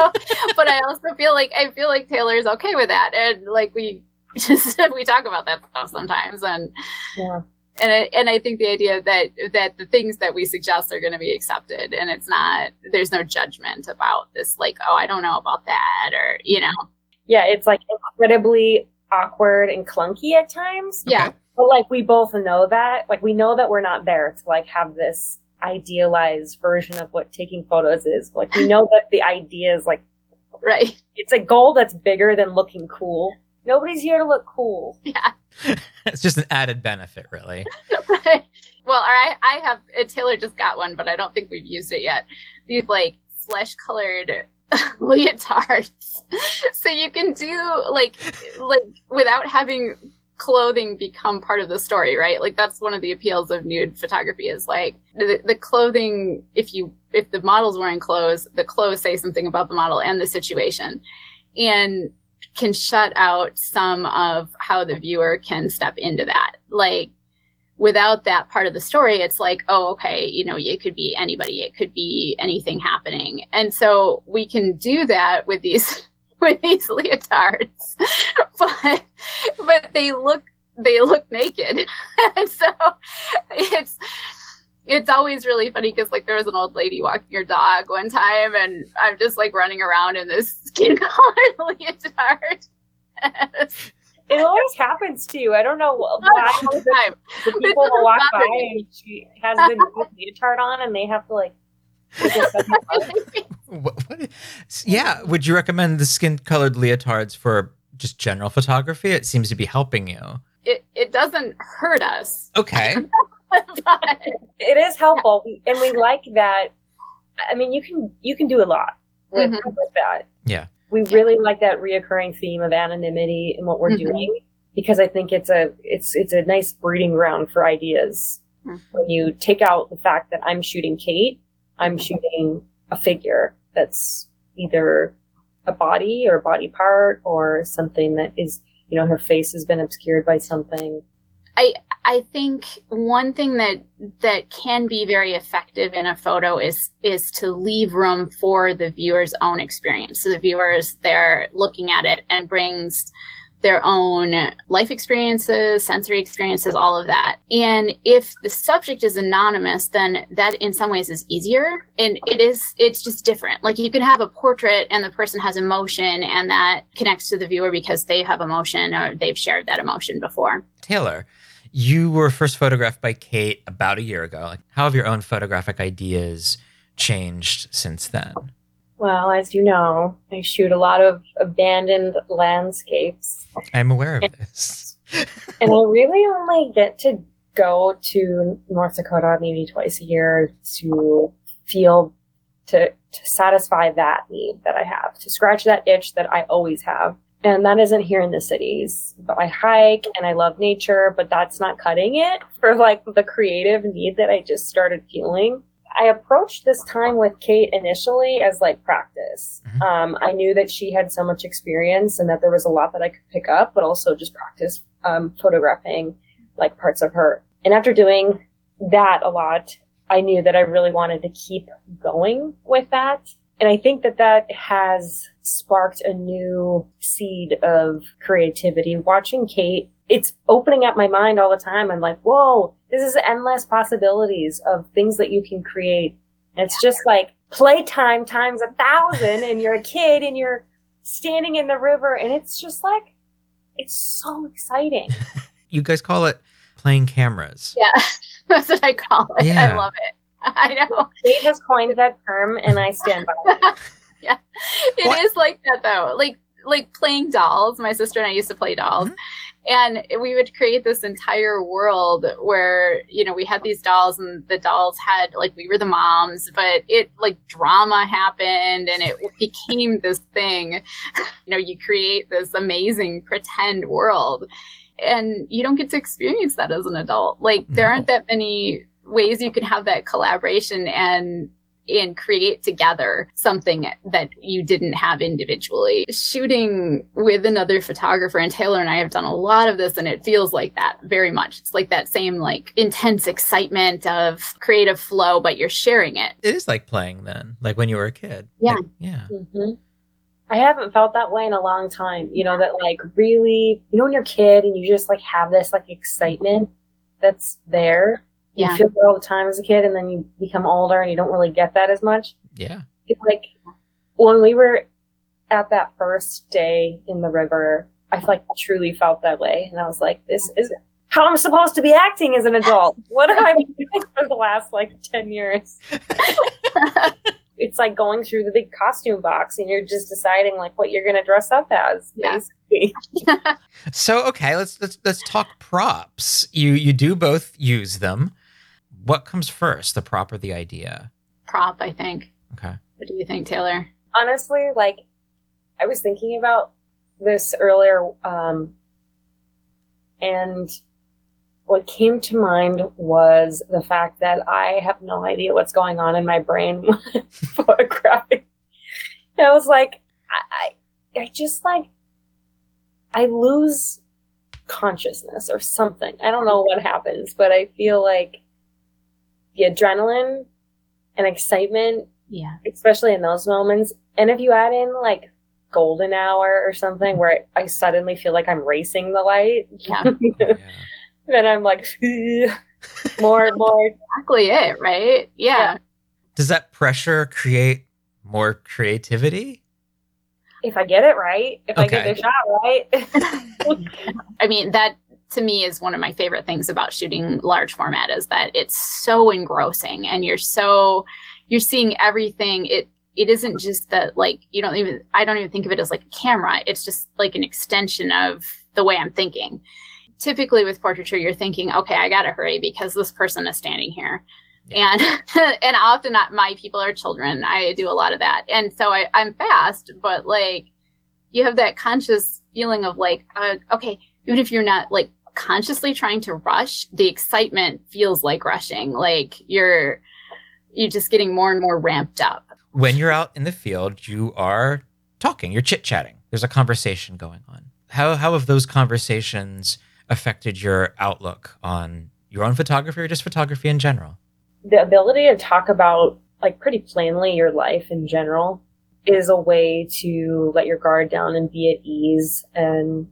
but I also feel like I feel like Taylor's okay with that, and like we just we talk about that stuff sometimes, and Yeah. And I, and I think the idea that that the things that we suggest are going to be accepted, and it's not there's no judgment about this. Like, oh, I don't know about that, or you know, yeah, it's like incredibly awkward and clunky at times. Yeah. But like we both know that. Like we know that we're not there to like have this idealized version of what taking photos is. Like we know that the idea is like right. It's a goal that's bigger than looking cool. Nobody's here to look cool. Yeah. It's just an added benefit, really. Well, I I have uh, Taylor just got one, but I don't think we've used it yet. These like flesh colored leotards, so you can do like like without having clothing become part of the story, right? Like that's one of the appeals of nude photography is like the, the clothing. If you if the model's wearing clothes, the clothes say something about the model and the situation. and can shut out some of how the viewer can step into that. Like without that part of the story, it's like, oh, okay, you know, it could be anybody, it could be anything happening. And so we can do that with these with these leotards. but but they look they look naked. and so it's it's always really funny because like there was an old lady walking her dog one time and I'm just like running around in this skin colored leotard. It always happens to you. I don't know wh- why the the, time. the people will walk by and she has the new leotard on and they have to like. take a second look. What, what, yeah, would you recommend the skin colored leotards for just general photography? It seems to be helping you. It it doesn't hurt us. Okay. But it is helpful We- and we like that. I mean, you can you can do a lot with, Mhm. with that. Yeah. we really like that reoccurring theme of anonymity and what we're Mhm. doing because I think it's a it's it's a nice breeding ground for ideas. Mhm. When you take out the fact that I'm shooting Kate, I'm shooting a figure that's either a body or a body part or something that is you know her face has been obscured by something. I I think one thing that that can be very effective in a photo is is to leave room for the viewer's own experience. So the viewers they're looking at it and brings their own life experiences, sensory experiences, all of that. And if the subject is anonymous, then that in some ways is easier. And it is, it's just different. Like you can have a portrait and the person has emotion and that connects to the viewer because they have emotion or they've shared that emotion before. Taylor, you were first photographed by Kate about a year ago. Like, how have your own photographic ideas changed since then? Well, as you know, I shoot a lot of abandoned landscapes. I'm aware of this. and I really only get to go to North Dakota maybe twice a year to feel to to satisfy that need that I have, to scratch that itch that I always have. And that isn't here in the cities. But I hike and I love nature, but that's not cutting it for like the creative need that I just started feeling. I approached this time with Kate initially as like practice. Um, I knew that she had so much experience and that there was a lot that I could pick up, but also just practice um, photographing like parts of her. And after doing that a lot, I knew that I really wanted to keep going with that. And I think that that has sparked a new seed of creativity. Watching Kate, it's opening up my mind all the time. I'm like, whoa, this is endless possibilities of things that you can create. And it's just like playtime times a thousand, and you're a kid and you're standing in the river, and it's just like, it's so exciting. You guys call it playing cameras. Yeah, that's what I call it. Yeah. I love it. I know. Kate has coined that term, and I stand by it. yeah, it is like that though. Like like playing dolls. My sister and I used to play dolls. Mm-hmm. And we would create this entire world where, you know, we had these dolls and the dolls had like we were the moms, but it like drama happened and it became this thing. You know, you create this amazing pretend world and you don't get to experience that as an adult. Like there aren't that many ways you can have that collaboration and and create together something that you didn't have individually. Shooting with another photographer and Taylor and I have done a lot of this and it feels like that very much. It's like that same like intense excitement of creative flow but you're sharing it. It is like playing then, like when you were a kid. Yeah. Like, yeah. hmm I haven't felt that way in a long time. You know, that like really, you know, when you're a kid and you just like have this like excitement that's there. You feel it all the time as a kid, and then you become older and you don't really get that as much. Yeah. It's like when we were at that first day in the river, I like truly felt that way. And I was like, this is how I'm supposed to be acting as an adult. What have I been doing for the last like 10 years? it's like going through the big costume box and you're just deciding like what you're going to dress up as, basically. So okay, let's let's let's talk props. You you do both use them. What comes first, the prop or the idea? Prop, I think. Okay. What do you think, Taylor? honestly, like I was thinking about this earlier, um, and what came to mind was the fact that I have no idea what's going on in my brain when photographing. And I was like, I, I, I just like I lose consciousness or something. I don't know what happens, but I feel like the adrenaline and excitement, yeah, especially in those moments. And if you add in like golden hour or something where I suddenly feel like I'm racing the light, yeah. then I'm like more more exactly it, right? Yeah. Does that pressure create more creativity? If I get it right, if I get the shot right. I mean, that to me is one of my favorite things about shooting large format is that it's so engrossing and you're so you're seeing everything. It it isn't just that like you don't even I don't even think of it as like a camera. It's just like an extension of the way I'm thinking. Typically with portraiture, you're thinking, okay, I gotta hurry because this person is standing here. And and often not my people are children. I do a lot of that. And so I, I'm fast, but like you have that conscious feeling of like, uh, okay, even if you're not like consciously trying to rush, the excitement feels like rushing. Like you're you're just getting more and more ramped up. When you're out in the field, you are talking, you're chit chatting. There's a conversation going on. How how have those conversations affected your outlook on your own photography or just photography in general? the ability to talk about like pretty plainly your life in general is a way to let your guard down and be at ease and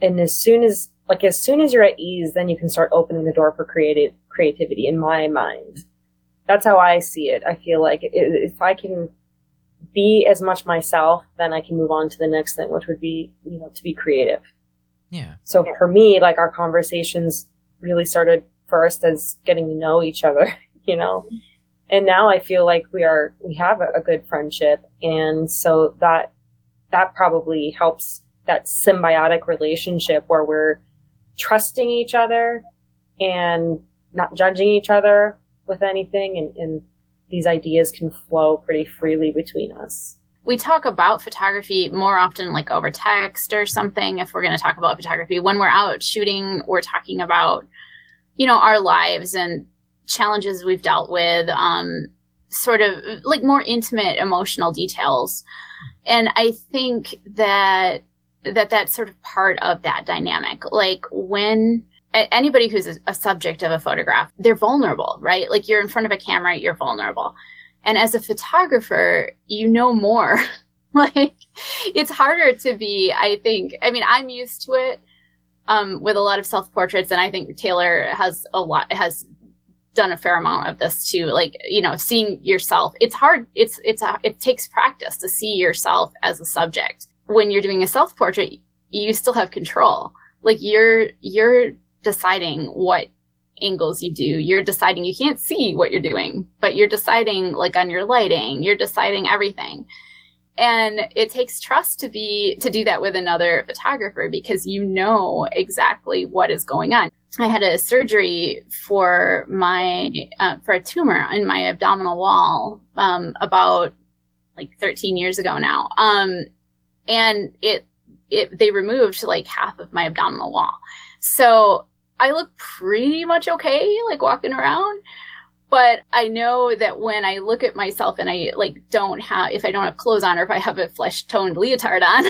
and as soon as like as soon as you're at ease then you can start opening the door for creative creativity in my mind. That's how i see it. I feel like if i can be as much myself then i can move on to the next thing which would be you know to be creative. Yeah. so for me like our conversations really started first as getting to know each other you know? And now i feel like we are we have a, a good friendship and so that that probably helps that symbiotic relationship where we're trusting each other and not judging each other with anything and, and these ideas can flow pretty freely between us. We talk about photography more often like over text or something if we're going to talk about photography. When we're out shooting we're talking about you know our lives and challenges we've dealt with um sort of like more intimate emotional details. And i think that that that's sort of part of that dynamic like when anybody who's a, subject of a photograph they're vulnerable right like you're in front of a camera you're vulnerable and as a photographer, you know more. like it's harder to be, I think. I mean, I'm used to it um, with a lot of self portraits, and I think Taylor has a lot has done a fair amount of this too. Like you know, seeing yourself. It's hard. It's it's a, it takes practice to see yourself as a subject. When you're doing a self portrait, you still have control. Like you're you're deciding what angles you do. You're deciding you can't see what you're doing, but you're deciding like on your lighting, you're deciding everything. And it takes trust to be to do that with another photographer because you know exactly what is going on. I had a surgery for my uh, for a tumor in my abdominal wall um, about like 13 years ago now. Um, and it it they removed like half of my abdominal wall. So I look pretty much okay, like walking around. But I know that when I look at myself and I like don't have, if I don't have clothes on or if I have a flesh toned leotard on,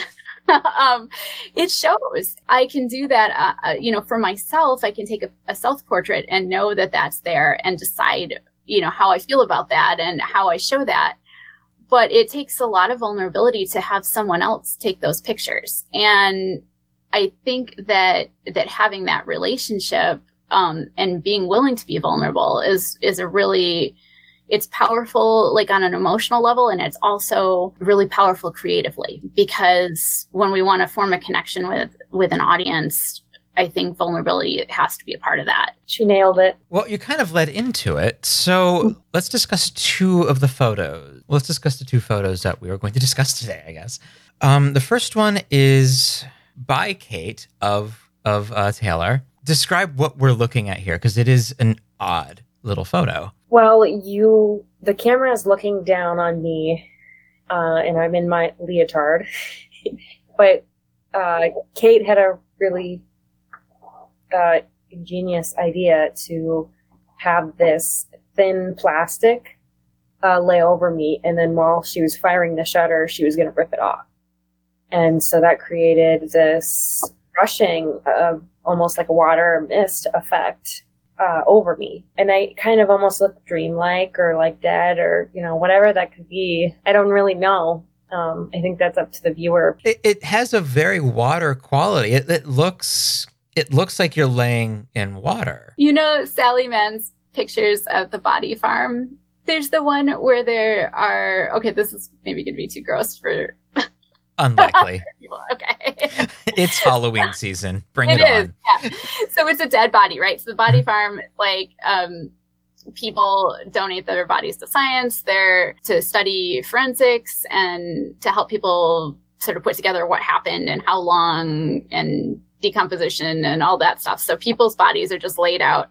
um, it shows. I can do that, uh, uh, you know, for myself. I can take a, a self portrait and know that that's there and decide, you know, how I feel about that and how I show that. But it takes a lot of vulnerability to have someone else take those pictures. And I think that that having that relationship um, and being willing to be vulnerable is is a really it's powerful like on an emotional level and it's also really powerful creatively because when we want to form a connection with with an audience i think vulnerability has to be a part of that she nailed it Well, you kind of led into it. So let's discuss two of the photos. Let's discuss the two photos that we are going to discuss today, I guess. Um, the first one is by Kate of of uh, Taylor. Describe what we're looking at here because it is an odd little photo. Well, you, the camera is looking down on me, uh, and I'm in my leotard. but uh, Kate had a really uh, ingenious idea to have this thin plastic uh, lay over me, and then while she was firing the shutter, she was going to rip it off. And so that created this rushing of almost like a water mist effect uh, over me. And I kind of almost looked dreamlike or like dead or, you know, whatever that could be. I don't really know. Um, I think that's up to the viewer. It, it has a very water quality. It, it looks it looks like you're laying in water. You know Sally Mann's pictures of the body farm. There's the one where there are okay, this is maybe gonna be too gross for Unlikely. Okay. it's Halloween season. Bring it, It on. is, yeah. So it's a dead body, right? So the body farm, like, um, people donate their bodies to science. They're to study forensics and to help people sort of put together what happened and how long and decomposition and all that stuff. So people's bodies are just laid out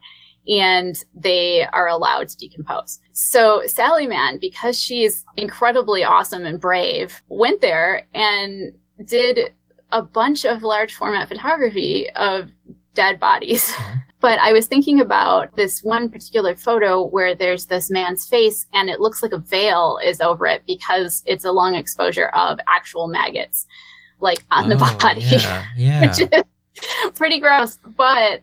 and they are allowed to decompose. So Sally Mann, because she's incredibly awesome and brave, went there and did a bunch of large format photography of dead bodies. Mm-hmm. But I was thinking about this one particular photo where there's this man's face and it looks like a veil is over it because it's a long exposure of actual maggots, like on the Oh, body. Yeah, yeah. pretty gross, but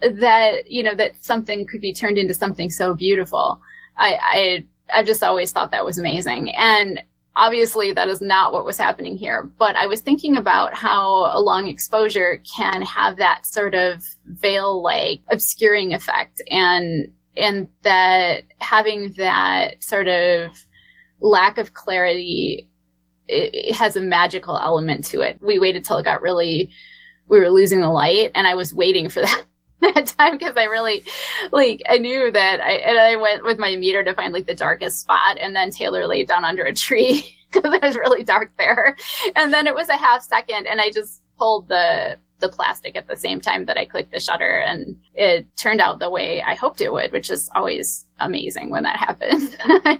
that you know that something could be turned into something so beautiful. I I I've just always thought that was amazing, and obviously that is not what was happening here. But I was thinking about how a long exposure can have that sort of veil-like obscuring effect, and and that having that sort of lack of clarity it, it has a magical element to it. We waited till it got really, we were losing the light, and I was waiting for that that time because I really, like, I knew that I and I went with my meter to find like the darkest spot, and then Taylor laid down under a tree because it was really dark there, and then it was a half second, and I just pulled the the plastic at the same time that I clicked the shutter, and it turned out the way I hoped it would, which is always amazing when that happens.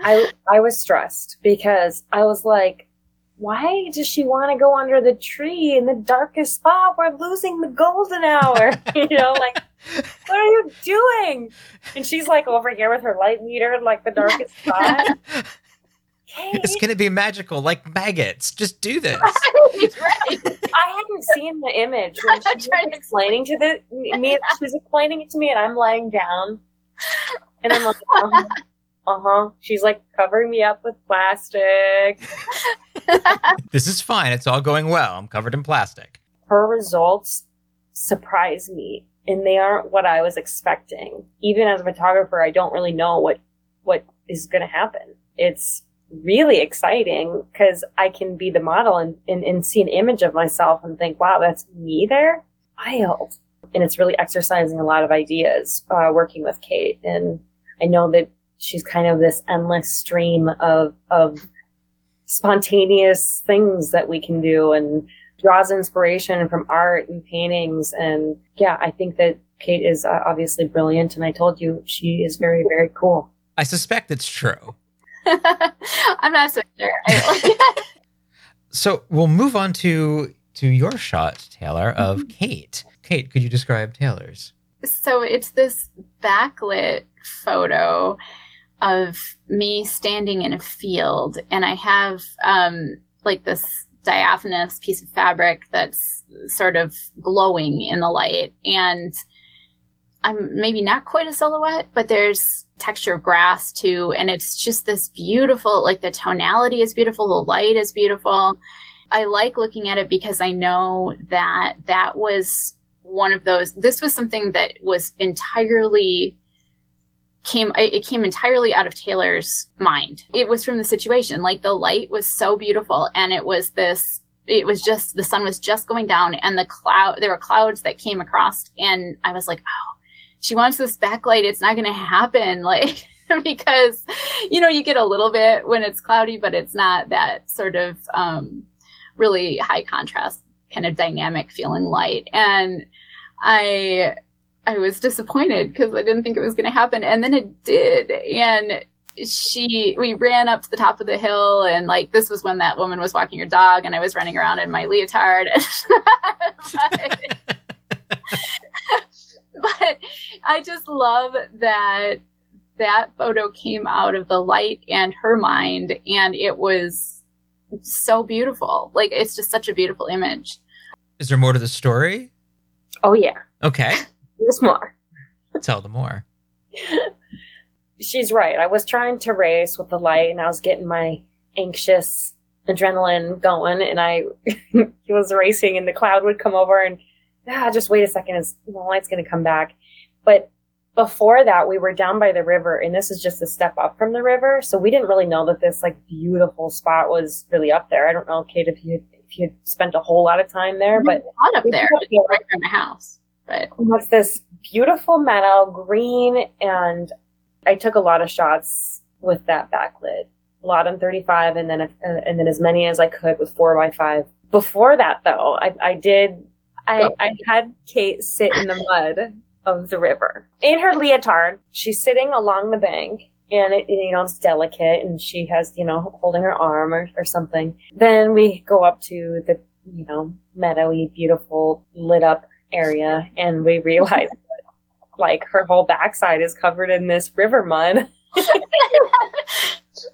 I I was stressed because I was like, why does she want to go under the tree in the darkest spot? We're losing the golden hour. you know, like what are you doing? And she's like over here with her light meter, in, like the darkest spot. It's gonna be magical, like maggots. Just do this. I hadn't seen the image when she was explaining to the me. She was explaining it to me, and I'm laying down, and I'm like, um, uh huh. She's like covering me up with plastic. This is fine. It's all going well. I'm covered in plastic. Her results surprise me, and they aren't what I was expecting. Even as a photographer, I don't really know what what is going to happen. It's really exciting because I can be the model and, and, and see an image of myself and think, wow, that's me there. Wild. And it's really exercising a lot of ideas uh, working with Kate. And I know that she's kind of this endless stream of, of spontaneous things that we can do and draws inspiration from art and paintings. And yeah, I think that Kate is uh, obviously brilliant. And I told you she is very, very cool. I suspect it's true. I'm not so sure. So we'll move on to to your shot, Taylor, of Kate. Kate, could you describe Taylor's? so it's this backlit photo of me standing in a field and i have um like this diaphanous piece of fabric that's sort of glowing in the light. And i'm maybe not quite a silhouette but there's texture of grass too. And it's just this beautiful like the tonality is beautiful the light is beautiful. I like looking at it because i know that that was one of those this was something that was entirely came it came entirely out of taylor's mind. It was from the situation. Like the light was so beautiful and it was this it was just the sun was just going down and the cloud there were clouds that came across and i was like oh she wants this backlight. It's not going to happen. Like because you know you get a little bit when it's cloudy but it's not that sort of um really high contrast kind of dynamic feeling light. And i i was disappointed because i didn't think it was going to happen and then it did and she we ran up to the top of the hill and like this was when that woman was walking her dog and i was running around in my leotard but, but i just love that that photo came out of the light and her mind and it was so beautiful. Like it's just such a beautiful image. Is there more to the story? Oh yeah, Okay. There's more. Tell them more. She's right. I was trying to race with the light, and I was getting my anxious adrenaline going, and I was racing, and the cloud would come over, and ah, just wait a second, it's, the light's going to come back. But before that, we were down by the river, and this is just a step up from the river, so we didn't really know that this like beautiful spot was really up there. I don't know, Kate, if you if you had spent a whole lot of time there, but Not up there, it's right from the house. But What's this beautiful meadow, green, and I took a lot of shots with that backlit. A lot on 35, and then uh, and then as many as I could with four by five. Before that, though, I, I did I I had Kate sit in the mud of the river in her leotard. She's sitting along the bank, and it you know it's delicate, and she has you know holding her arm or, or something. Then we go up to the you know meadowy, beautiful lit up area, and we realize like her whole backside is covered in this river mud.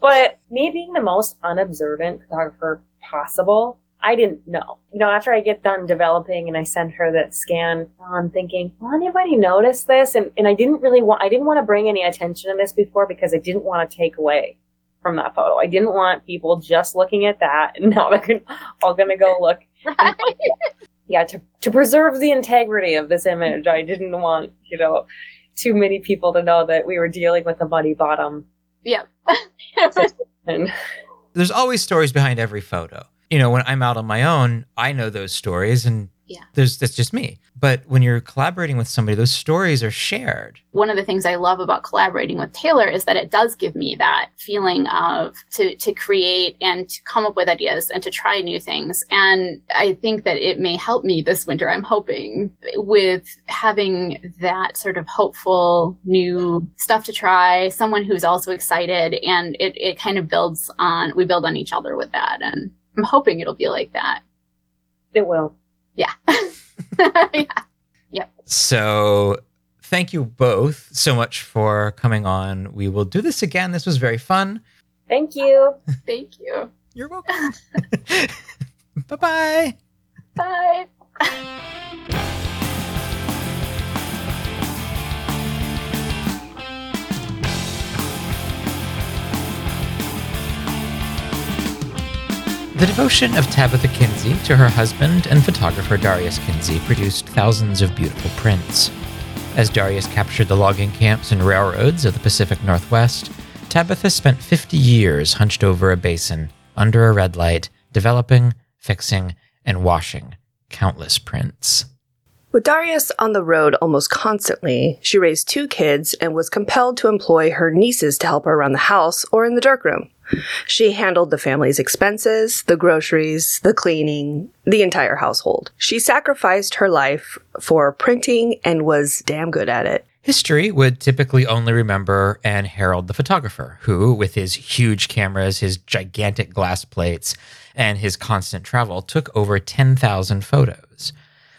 but me being the most unobservant photographer possible, I didn't know. You know, after I get done developing and I send her that scan, I'm thinking, will anybody notice this? And and I didn't really want I didn't want to bring any attention to this before because I didn't want to take away from that photo. I didn't want people just looking at that and now they're all gonna go look. Yeah, to to preserve the integrity of this image, I didn't want, you know, too many people to know that we were dealing with a muddy bottom. yeah. There's always stories behind every photo. You know, when I'm out on my own, I know those stories and Yeah. there's that's just me. But when you're collaborating with somebody, those stories are shared. one of the things I love about collaborating with Taylor is that it does give me that feeling of to to create and to come up with ideas and to try new things. And I think that it may help me this winter. I'm hoping with having that sort of hopeful new stuff to try, someone who's also excited, and it it kind of builds on we build on each other with that. And I'm hoping it'll be like that. it will. Yeah. yeah. Yep. So thank you both so much for coming on. We will do this again. This was very fun. Thank you. Thank you. You're welcome. Bye-bye. Bye. The devotion of Tabitha Kinsey to her husband and photographer Darius Kinsey produced thousands of beautiful prints. As Darius captured the logging camps and railroads of the Pacific Northwest, Tabitha spent 50 years hunched over a basin under a red light, developing, fixing, and washing countless prints. With Darius on the road almost constantly, she raised two kids and was compelled to employ her nieces to help her around the house or in the darkroom. She handled the family's expenses, the groceries, the cleaning, the entire household. She sacrificed her life for printing and was damn good at it. History would typically only remember and herald the photographer, who, with his huge cameras, his gigantic glass plates, and his constant travel, took over 10,000 photos.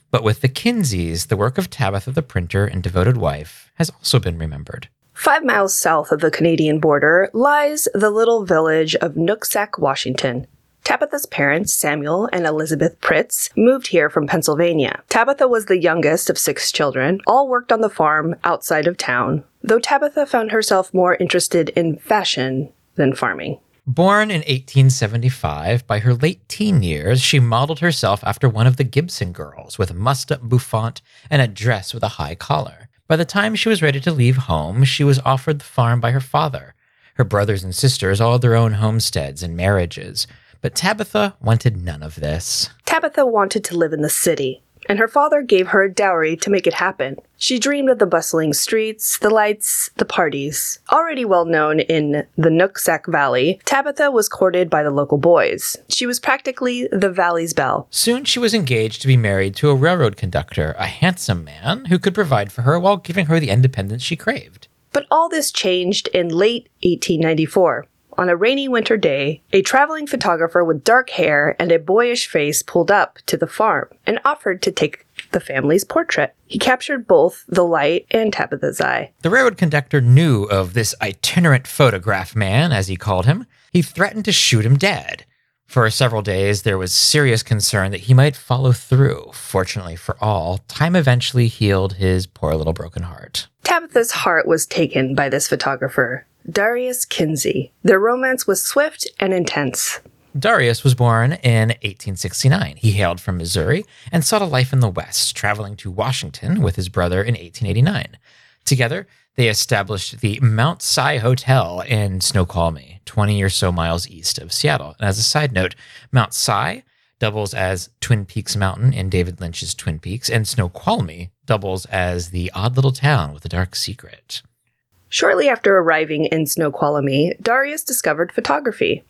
But with the Kinseys, the work of Tabitha the printer and devoted wife has also been remembered. Five miles south of the Canadian border lies the little village of Nooksack, Washington. Tabitha's parents, Samuel and Elizabeth Pritz, moved here from Pennsylvania. Tabitha was the youngest of six children. All worked on the farm outside of town, though Tabitha found herself more interested in fashion than farming. Born in 1875, by her late teen years, she modeled herself after one of the Gibson girls with a mussed up bouffant and a dress with a high collar. By the time she was ready to leave home, she was offered the farm by her father. Her brothers and sisters all had their own homesteads and marriages, but Tabitha wanted none of this. Tabitha wanted to live in the city, and her father gave her a dowry to make it happen. She dreamed of the bustling streets, the lights, the parties. Already well known in the Nooksack Valley, Tabitha was courted by the local boys. She was practically the valley's belle. Soon she was engaged to be married to a railroad conductor, a handsome man who could provide for her while giving her the independence she craved. But all this changed in late 1894. On a rainy winter day, a traveling photographer with dark hair and a boyish face pulled up to the farm and offered to take the family's portrait. He captured both the light and Tabitha's eye. The railroad conductor knew of this itinerant photograph man, as he called him. He threatened to shoot him dead. For several days, there was serious concern that he might follow through. Fortunately for all, time eventually healed his poor little broken heart. Tabitha's heart was taken by this photographer, Darius Kinsey. Their romance was swift and intense. Darius was born in 1869. He hailed from Missouri and sought a life in the West, traveling to Washington with his brother in 1889. Together, they established the Mount Si Hotel in Snoqualmie, 20 or so miles east of Seattle. And as a side note, Mount Si doubles as Twin Peaks Mountain in David Lynch's Twin Peaks, and Snoqualmie doubles as the odd little town with a dark secret. Shortly after arriving in Snoqualmie, Darius discovered photography.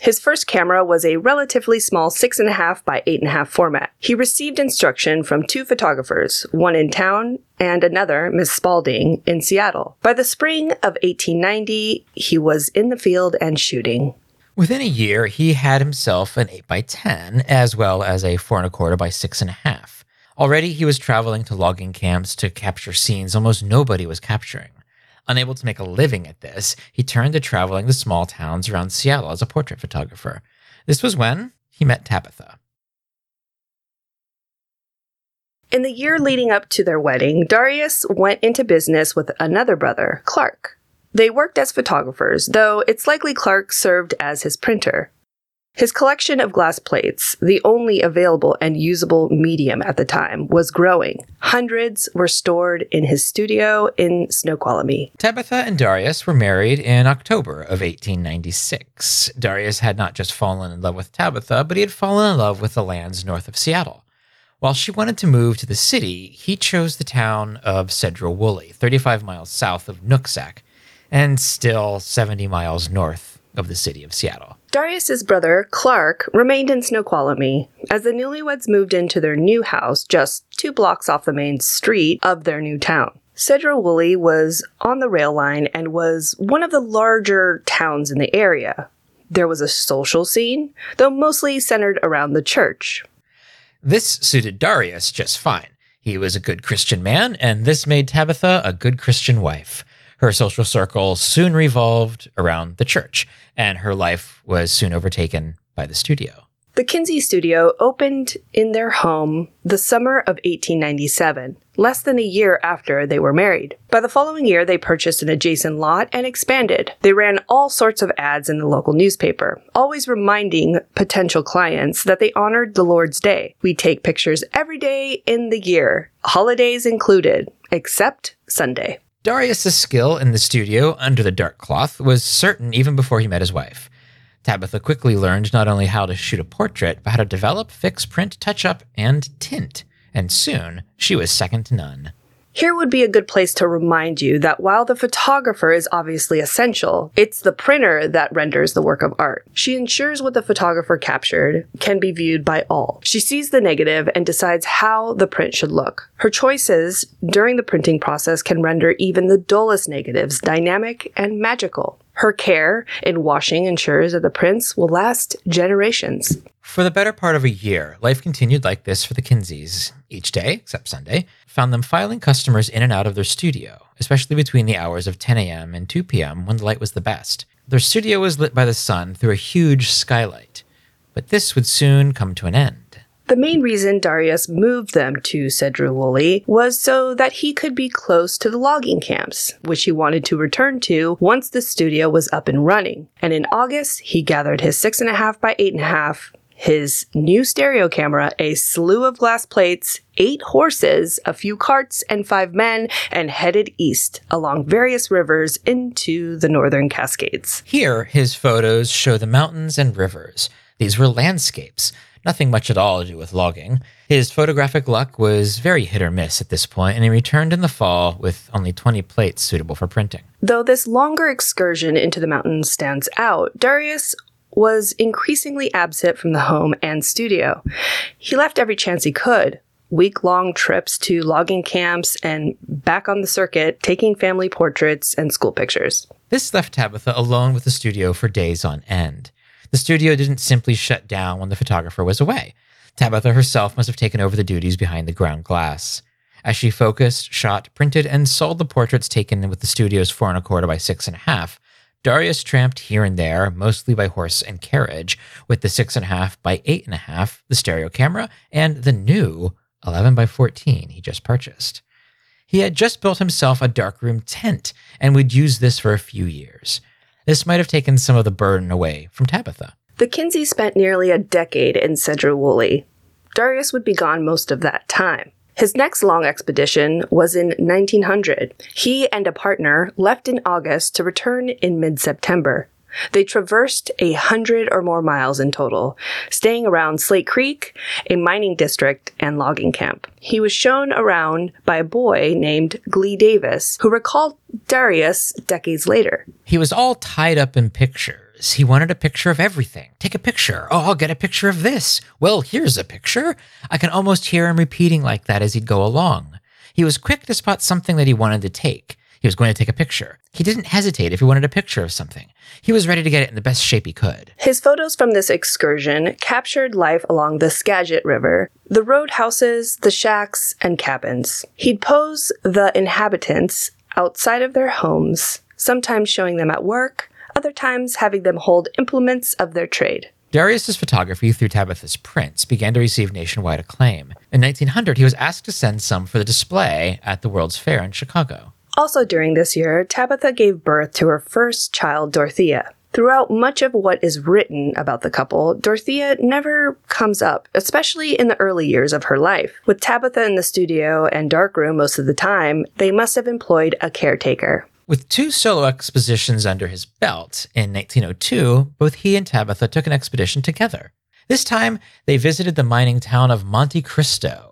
His first camera was a relatively small 6.5 by 8.5 format. He received instruction from two photographers, one in town and another, Miss Spalding, in Seattle. By the spring of 1890, he was in the field and shooting. Within a year, he had himself an 8 by 10 as well as a 4 and a quarter by 6.5. Already, he was traveling to logging camps to capture scenes almost nobody was capturing. Unable to make a living at this, he turned to traveling to small towns around Seattle as a portrait photographer. This was when he met Tabitha. In the year leading up to their wedding, Darius went into business with another brother, Clark. They worked as photographers, though it's likely Clark served as his printer. His collection of glass plates, the only available and usable medium at the time, was growing. Hundreds were stored in his studio in Snoqualmie. Tabitha and Darius were married in October of 1896. Darius had not just fallen in love with Tabitha, but he had fallen in love with the lands north of Seattle. While she wanted to move to the city, he chose the town of Sedro-Woolley, 35 miles south of Nooksack, and still 70 miles north of the city of Seattle. Darius's brother, Clark, remained in Snoqualmie as the newlyweds moved into their new house just two blocks off the main street of their new town. Sedro-Woolley was on the rail line and was one of the larger towns in the area. There was a social scene, though mostly centered around the church. This suited Darius just fine. He was a good Christian man, and this made Tabitha a good Christian wife. Her social circle soon revolved around the church, and her life was soon overtaken by the studio. The Kinsey studio opened in their home the summer of 1897, less than a year after they were married. By the following year, they purchased an adjacent lot and expanded. They ran all sorts of ads in the local newspaper, always reminding potential clients that they honored the Lord's Day. We take pictures every day in the year, holidays included, except Sunday. Darius's skill in the studio under the dark cloth was certain even before he met his wife. Tabitha quickly learned not only how to shoot a portrait, but how to develop, fix, print, touch up, and tint. And soon, she was second to none. Here would be a good place to remind you that while the photographer is obviously essential, it's the printer that renders the work of art. She ensures what the photographer captured can be viewed by all. She sees the negative and decides how the print should look. Her choices during the printing process can render even the dullest negatives dynamic and magical. Her care in washing ensures that the prints will last generations. For the better part of a year, life continued like this for the Kinseys. Each day, except Sunday, found them filing customers in and out of their studio, especially between the hours of 10 a.m. and 2 p.m. when the light was the best. Their studio was lit by the sun through a huge skylight. But this would soon come to an end. The main reason Darius moved them to Sedro-Woolley was so that he could be close to the logging camps, which he wanted to return to once the studio was up and running. And in August, he gathered his 6.5 by 8.5 his new stereo camera, a slew of glass plates, eight horses, a few carts, and five men, and headed east along various rivers into the northern Cascades. Here, his photos show the mountains and rivers. These were landscapes, nothing much at all to do with logging. His photographic luck was very hit or miss at this point, and he returned in the fall with only 20 plates suitable for printing. Though this longer excursion into the mountains stands out, Darius was increasingly absent from the home and studio. He left every chance he could. Week long trips to logging camps and back on the circuit, taking family portraits and school pictures. This left Tabitha alone with the studio for days on end. The studio didn't simply shut down when the photographer was away. Tabitha herself must have taken over the duties behind the ground glass. As she focused, shot, printed, and sold the portraits taken with the studio's four and a quarter by six and a half, Darius tramped here and there, mostly by horse and carriage, with the 6.5 by 8.5, the stereo camera, and the new 11 by 14 he just purchased. He had just built himself a darkroom tent and would use this for a few years. This might have taken some of the burden away from Tabitha. The Kinsey spent nearly a decade in Sedro-Woolley. Darius would be gone most of that time. His next long expedition was in 1900. He and a partner left in August to return in mid September. They traversed a hundred or more miles in total, staying around Slate Creek, a mining district, and logging camp. He was shown around by a boy named Glee Davis, who recalled Darius decades later. He was all tied up in pictures. He wanted a picture of everything. Take a picture. Oh, I'll get a picture of this. Well, here's a picture. I can almost hear him repeating like that as he'd go along. He was quick to spot something that he wanted to take. He was going to take a picture. He didn't hesitate if he wanted a picture of something. He was ready to get it in the best shape he could. His photos from this excursion captured life along the Skagit River, the roadhouses, the shacks, and cabins. He'd pose the inhabitants outside of their homes, sometimes showing them at work, other times having them hold implements of their trade. Darius's photography through Tabitha's prints began to receive nationwide acclaim. In 1900, he was asked to send some for the display at the World's Fair in Chicago. Also during this year, Tabitha gave birth to her first child, Dorothea. Throughout much of what is written about the couple, Dorothea never comes up, especially in the early years of her life. With Tabitha in the studio and darkroom most of the time, they must have employed a caretaker. With two solo expositions under his belt in 1902, both he and Tabitha took an expedition together. This time, they visited the mining town of Monte Cristo.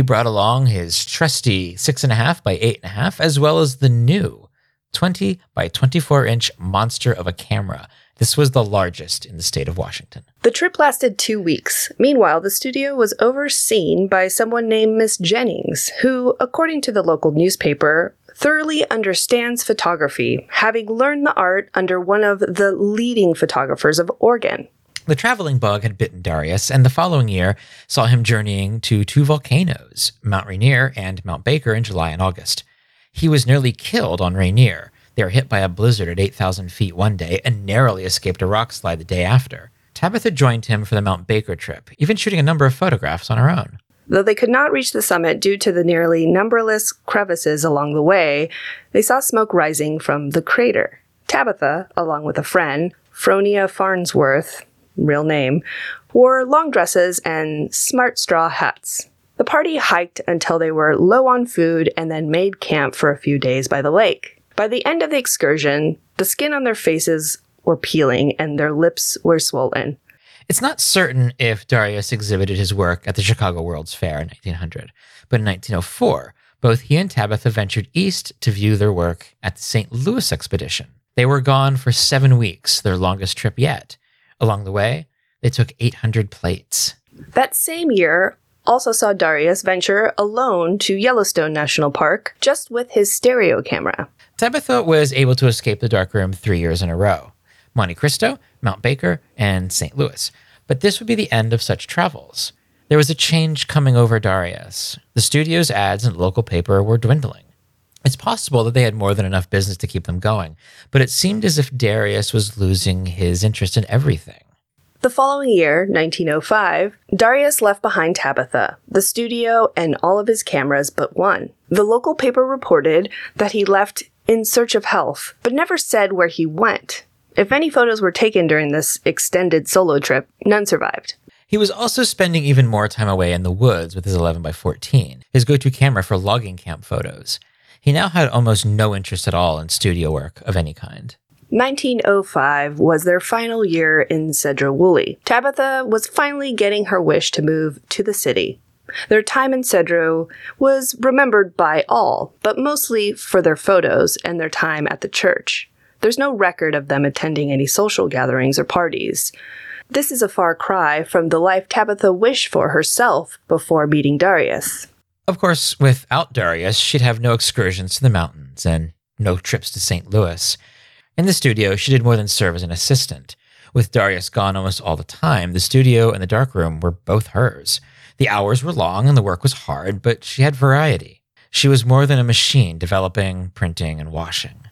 He brought along his trusty 6.5 by 8.5, as well as the new 20 by 24 inch monster of a camera. This was the largest in the state of Washington. The trip lasted two weeks. Meanwhile, the studio was overseen by someone named Miss Jennings, who, according to the local newspaper, thoroughly understands photography, having learned the art under one of the leading photographers of Oregon. The traveling bug had bitten Darius, and the following year saw him journeying to two volcanoes, Mount Rainier and Mount Baker, in July and August. He was nearly killed on Rainier. They were hit by a blizzard at 8,000 feet one day and narrowly escaped a rock slide the day after. Tabitha joined him for the Mount Baker trip, even shooting a number of photographs on her own. Though they could not reach the summit due to the nearly numberless crevices along the way, they saw smoke rising from the crater. Tabitha, along with a friend, Fronia Farnsworth, real name, wore long dresses and smart straw hats. The party hiked until they were low on food and then made camp for a few days by the lake. By the end of the excursion, the skin on their faces were peeling and their lips were swollen. It's not certain if Darius exhibited his work at the Chicago World's Fair in 1900, but in 1904, both he and Tabitha ventured east to view their work at the St. Louis expedition. They were gone for seven weeks, their longest trip yet. Along the way, they took 800 plates. That same year also saw Darius venture alone to Yellowstone National Park just with his stereo camera. Tabitha was able to escape the darkroom three years in a row Monte Cristo, Mount Baker, and St. Louis. But this would be the end of such travels. There was a change coming over Darius. The studio's ads in the local paper were dwindling. It's possible that they had more than enough business to keep them going, but it seemed as if Darius was losing his interest in everything. The following year, 1905, Darius left behind Tabitha, the studio, and all of his cameras but one. The local paper reported that he left in search of health, but never said where he went. If any photos were taken during this extended solo trip, none survived. He was also spending even more time away in the woods with his 11 by 14, his go to camera for logging camp photos. He now had almost no interest at all in studio work of any kind. 1905 was their final year in Sedro-Woolley. Tabitha was finally getting her wish to move to the city. Their time in Sedro was remembered by all, but mostly for their photos and their time at the church. There's no record of them attending any social gatherings or parties. This is a far cry from the life Tabitha wished for herself before meeting Darius. Of course, without Darius, she'd have no excursions to the mountains and no trips to St. Louis. In the studio, she did more than serve as an assistant. With Darius gone almost all the time, the studio and the darkroom were both hers. The hours were long and the work was hard, but she had variety. She was more than a machine developing, printing, and washing.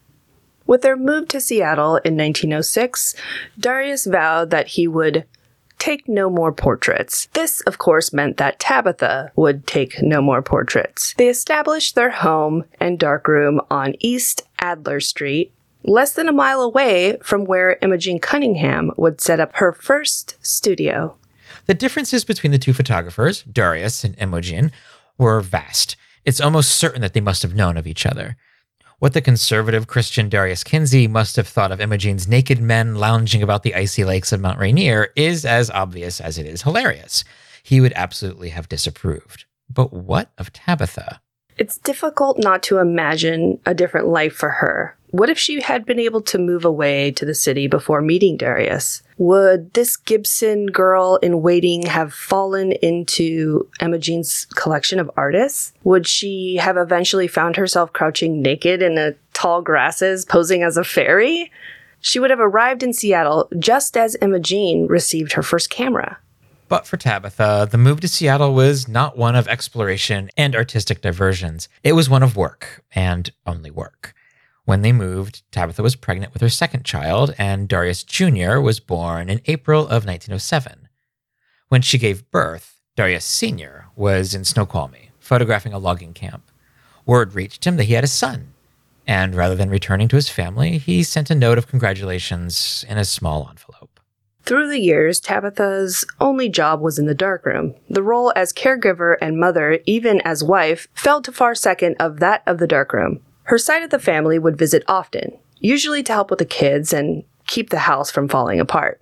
With their move to Seattle in 1906, Darius vowed that he would take no more portraits. This, of course, meant that Tabitha would take no more portraits. They established their home and darkroom on East Alder Street, less than a mile away from where Imogen Cunningham would set up her first studio. The differences between the two photographers, Darius and Imogen, were vast. It's almost certain that they must have known of each other. What the conservative Christian Darius Kinsey must have thought of Imogen's naked men lounging about the icy lakes of Mount Rainier is as obvious as it is hilarious. He would absolutely have disapproved. But what of Tabitha? It's difficult not to imagine a different life for her. What if she had been able to move away to the city before meeting Darius? Would this Gibson girl in waiting have fallen into Imogen's collection of artists? Would she have eventually found herself crouching naked in the tall grasses, posing as a fairy? She would have arrived in Seattle just as Emma Jean received her first camera. But for Tabitha, the move to Seattle was not one of exploration and artistic diversions. It was one of work, and only work. When they moved, Tabitha was pregnant with her second child, and Darius Jr. was born in April of 1907. When she gave birth, Darius Sr. was in Snoqualmie, photographing a logging camp. Word reached him that he had a son, and rather than returning to his family, he sent a note of congratulations in a small envelope. Through the years, Tabitha's only job was in the darkroom. The role as caregiver and mother, even as wife, fell to far second of that of the darkroom. Her side of the family would visit often, usually to help with the kids and keep the house from falling apart.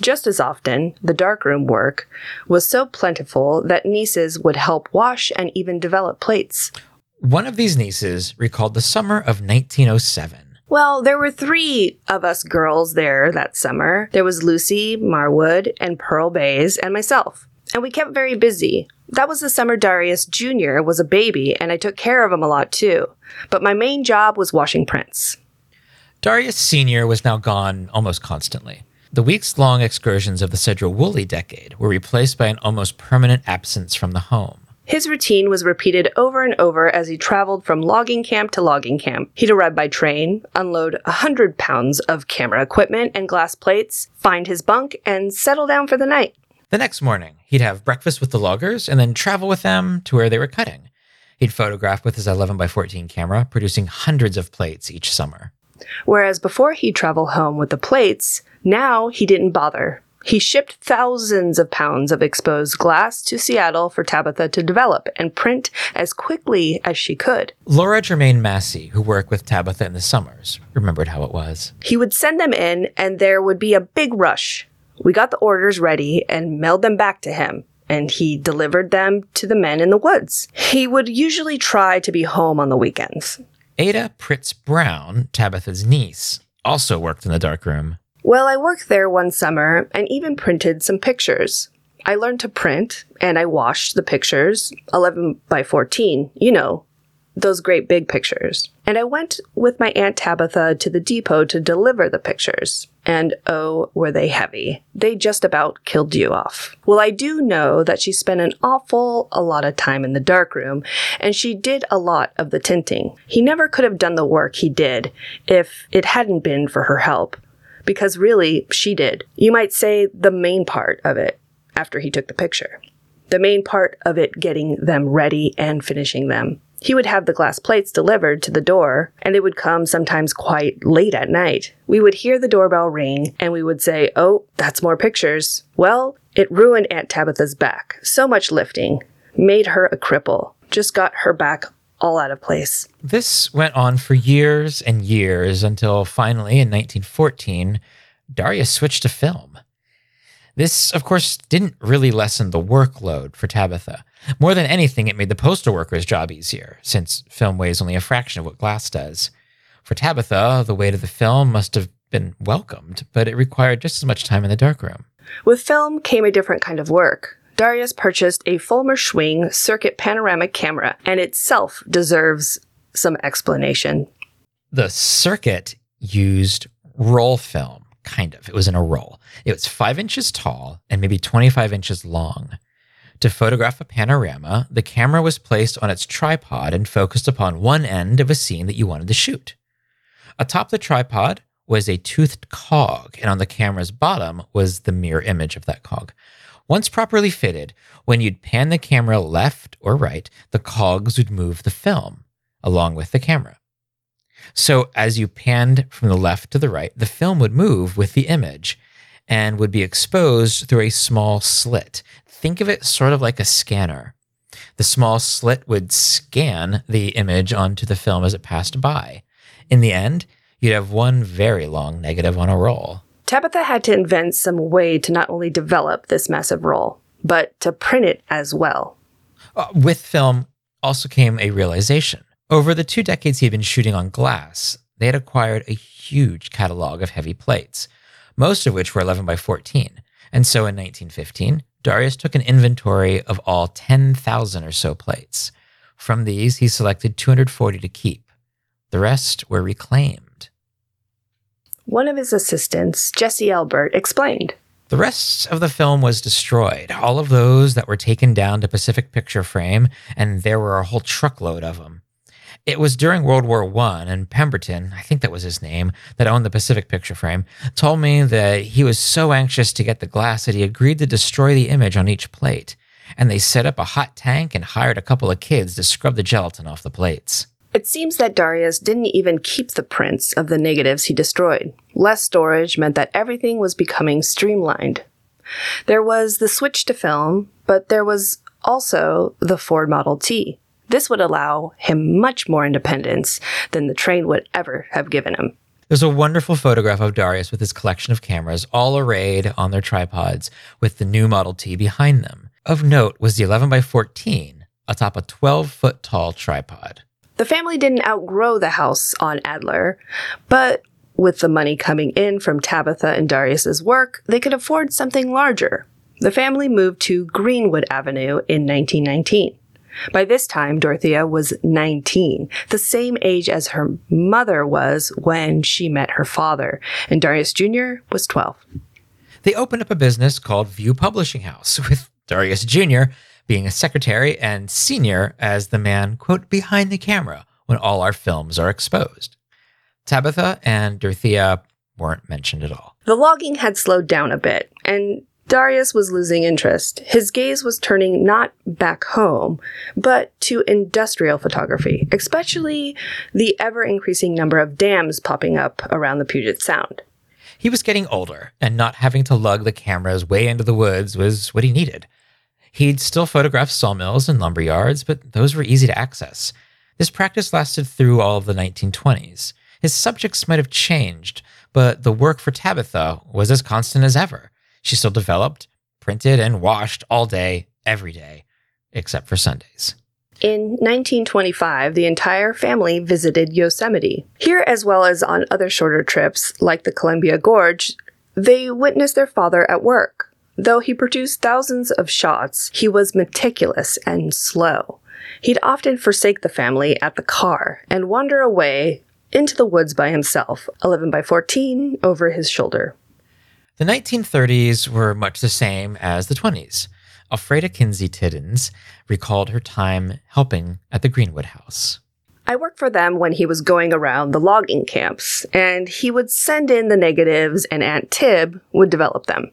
Just as often, the darkroom work was so plentiful that nieces would help wash and even develop plates. One of these nieces recalled the summer of 1907. Well, there were three of us girls there that summer. There was Lucy, Marwood, and Pearl Bays, and myself. And we kept very busy. That was the summer Darius Jr. was a baby, and I took care of him a lot too. But my main job was washing prints. Darius Sr. was now gone almost constantly. The weeks long excursions of the Sedro-Woolley decade were replaced by an almost permanent absence from the home. His routine was repeated over and over as he traveled from logging camp to logging camp. He'd arrive by train, unload a hundred pounds of camera equipment and glass plates, find his bunk, and settle down for the night. The next morning, he'd have breakfast with the loggers and then travel with them to where they were cutting. He'd photograph with his 11 by 14 camera, producing hundreds of plates each summer. Whereas before he'd travel home with the plates, now he didn't bother. He shipped thousands of pounds of exposed glass to Seattle for Tabitha to develop and print as quickly as she could. Laura Germain Massey, who worked with Tabitha in the summers, remembered how it was. He would send them in, and there would be a big rush. We got the orders ready and mailed them back to him, and he delivered them to the men in the woods. He would usually try to be home on the weekends. Ada Pritz Brown, Tabitha's niece, also worked in the darkroom. Well, I worked there one summer and even printed some pictures. I learned to print and I washed the pictures, 11 by 14, you know, those great big pictures. And I went with my Aunt Tabitha to the depot to deliver the pictures. And oh, were they heavy. They just about killed you off. Well, I do know that she spent an awful a lot of time in the darkroom, and she did a lot of the tinting. He never could have done the work he did if it hadn't been for her help because really, she did. You might say the main part of it after he took the picture. The main part of it getting them ready and finishing them. He would have the glass plates delivered to the door, and they would come sometimes quite late at night. We would hear the doorbell ring, and we would say, Oh, that's more pictures. Well, it ruined Aunt Tabitha's back. So much lifting. Made her a cripple. Just got her back all out of place. This went on for years and years until finally in 1914, Darius switched to film. This, of course, didn't really lessen the workload for Tabitha. More than anything, it made the postal worker's job easier, since film weighs only a fraction of what glass does. For Tabitha, the weight of the film must have been welcomed, but it required just as much time in the darkroom. With film came a different kind of work. Darius purchased a Folmer Schwing Cirkut panoramic camera and itself deserves some explanation. The Cirkut used roll film, kind of. It was in a roll. It was five inches tall and maybe 25 inches long. To photograph a panorama, the camera was placed on its tripod and focused upon one end of a scene that you wanted to shoot. Atop the tripod was a toothed cog, and on the camera's bottom was the mirror image of that cog. Once properly fitted, when you'd pan the camera left or right, the cogs would move the film along with the camera. So as you panned from the left to the right, the film would move with the image and would be exposed through a small slit. Think of it sort of like a scanner. The small slit would scan the image onto the film as it passed by. In the end, you'd have one very long negative on a roll. Tabitha had to invent some way to not only develop this massive roll, but to print it as well. Uh, with film also came a realization. Over the two decades he had been shooting on glass, they had acquired a huge catalog of heavy plates, most of which were 11 by 14. And so in 1915, Darius took an inventory of all 10,000 or so plates. From these, he selected 240 to keep. The rest were reclaimed. One of his assistants, Jesse Elbert, explained. The rest of the film was destroyed, all of those that were taken down to Pacific Picture Frame, and there were a whole truckload of them. It was during World War I, and Pemberton, I think that was his name, that owned the Pacific Picture Frame, told me that he was so anxious to get the glass that he agreed to destroy the image on each plate. And they set up a hot tank and hired a couple of kids to scrub the gelatin off the plates. It seems that Darius didn't even keep the prints of the negatives he destroyed. Less storage meant that everything was becoming streamlined. There was the switch to film, but there was also the Ford Model T. This would allow him much more independence than the train would ever have given him. There's a wonderful photograph of Darius with his collection of cameras all arrayed on their tripods with the new Model T behind them. Of note was the 11 by 14 atop a 12 foot tall tripod. The family didn't outgrow the house on Alder, but with the money coming in from Tabitha and Darius's work, they could afford something larger. The family moved to Greenwood Avenue in 1919. By this time, Dorothea was 19, the same age as her mother was when she met her father, and Darius Jr. was 12. They opened up a business called View Publishing House, with Darius Jr. being a secretary and senior as the man, quote, behind the camera when all our films are exposed. Tabitha and Dorothea weren't mentioned at all. The logging had slowed down a bit, and Darius was losing interest. His gaze was turning not back home, but to industrial photography, especially the ever increasing number of dams popping up around the Puget Sound. He was getting older, and not having to lug the cameras way into the woods was what he needed. He'd still photograph sawmills and lumber yards, but those were easy to access. This practice lasted through all of the 1920s. His subjects might have changed, but the work for Tabitha was as constant as ever. She still developed, printed, and washed all day, every day, except for Sundays. In 1925, the entire family visited Yosemite. Here, as well as on other shorter trips, like the Columbia Gorge, they witnessed their father at work. Though he produced thousands of shots, he was meticulous and slow. He'd often forsake the family at the car and wander away into the woods by himself, 11 by 14 over his shoulder. The 1930s were much the same as the 20s. Alfreda Kinsey Tiddens recalled her time helping at the Greenwood House. I worked for them when he was going around the logging camps, and he would send in the negatives, and Aunt Tib would develop them.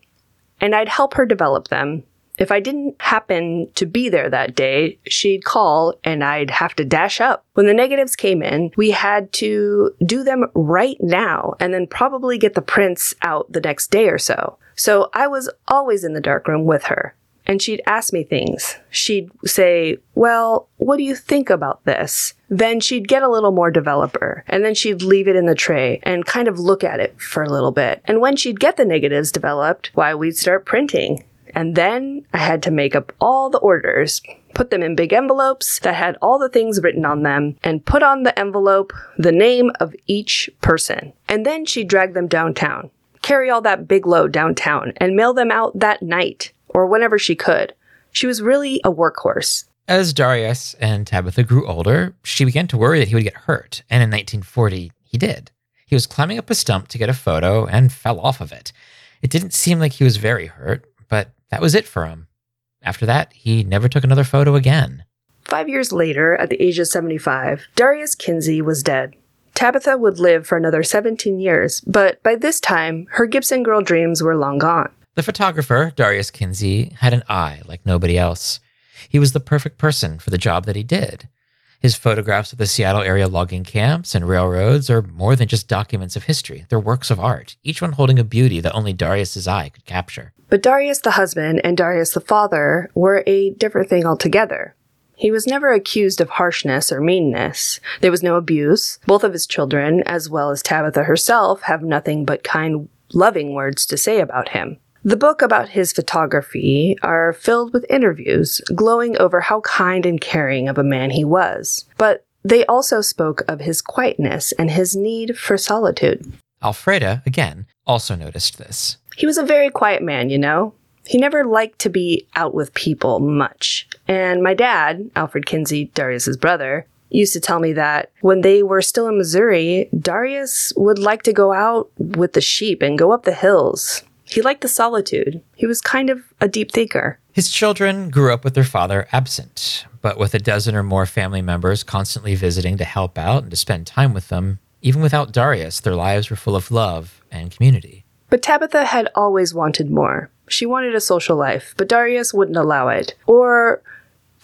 And I'd help her develop them. If I didn't happen to be there that day, she'd call and I'd have to dash up. When the negatives came in, we had to do them right now and then probably get the prints out the next day or so. So I was always in the darkroom with her and she'd ask me things. She'd say, Well, what do you think about this? Then she'd get a little more developer, and then she'd leave it in the tray and kind of look at it for a little bit. And when she'd get the negatives developed, why, we'd start printing. And then I had to make up all the orders, put them in big envelopes that had all the things written on them, and put on the envelope the name of each person. And then she'd drag them downtown, carry all that big load downtown, and mail them out that night or whenever she could. She was really a workhorse. As Darius and Tabitha grew older, she began to worry that he would get hurt, and in 1940, he did. He was climbing up a stump to get a photo and fell off of it. It didn't seem like he was very hurt, but that was it for him. After that, he never took another photo again. Five years later, at the age of 75, Darius Kinsey was dead. Tabitha would live for another 17 years, but by this time, her Gibson girl dreams were long gone. The photographer, Darius Kinsey, had an eye like nobody else. He was the perfect person for the job that he did. His photographs of the Seattle area logging camps and railroads are more than just documents of history. They're works of art, each one holding a beauty that only Darius's eye could capture. But Darius the husband and Darius the father were a different thing altogether. He was never accused of harshness or meanness. There was no abuse. Both of his children, as well as Tabitha herself, have nothing but kind, loving words to say about him. The book about his photography are filled with interviews glowing over how kind and caring of a man he was. But they also spoke of his quietness and his need for solitude. Alfreda, again, also noticed this. He was a very quiet man, you know. He never liked to be out with people much. And my dad, Alfred Kinsey, Darius's brother, used to tell me that when they were still in Missouri, Darius would like to go out with the sheep and go up the hills. He liked the solitude. He was kind of a deep thinker. His children grew up with their father absent, but with a dozen or more family members constantly visiting to help out and to spend time with them. Even without Darius, their lives were full of love and community. But Tabitha had always wanted more. She wanted a social life, but Darius wouldn't allow it. Or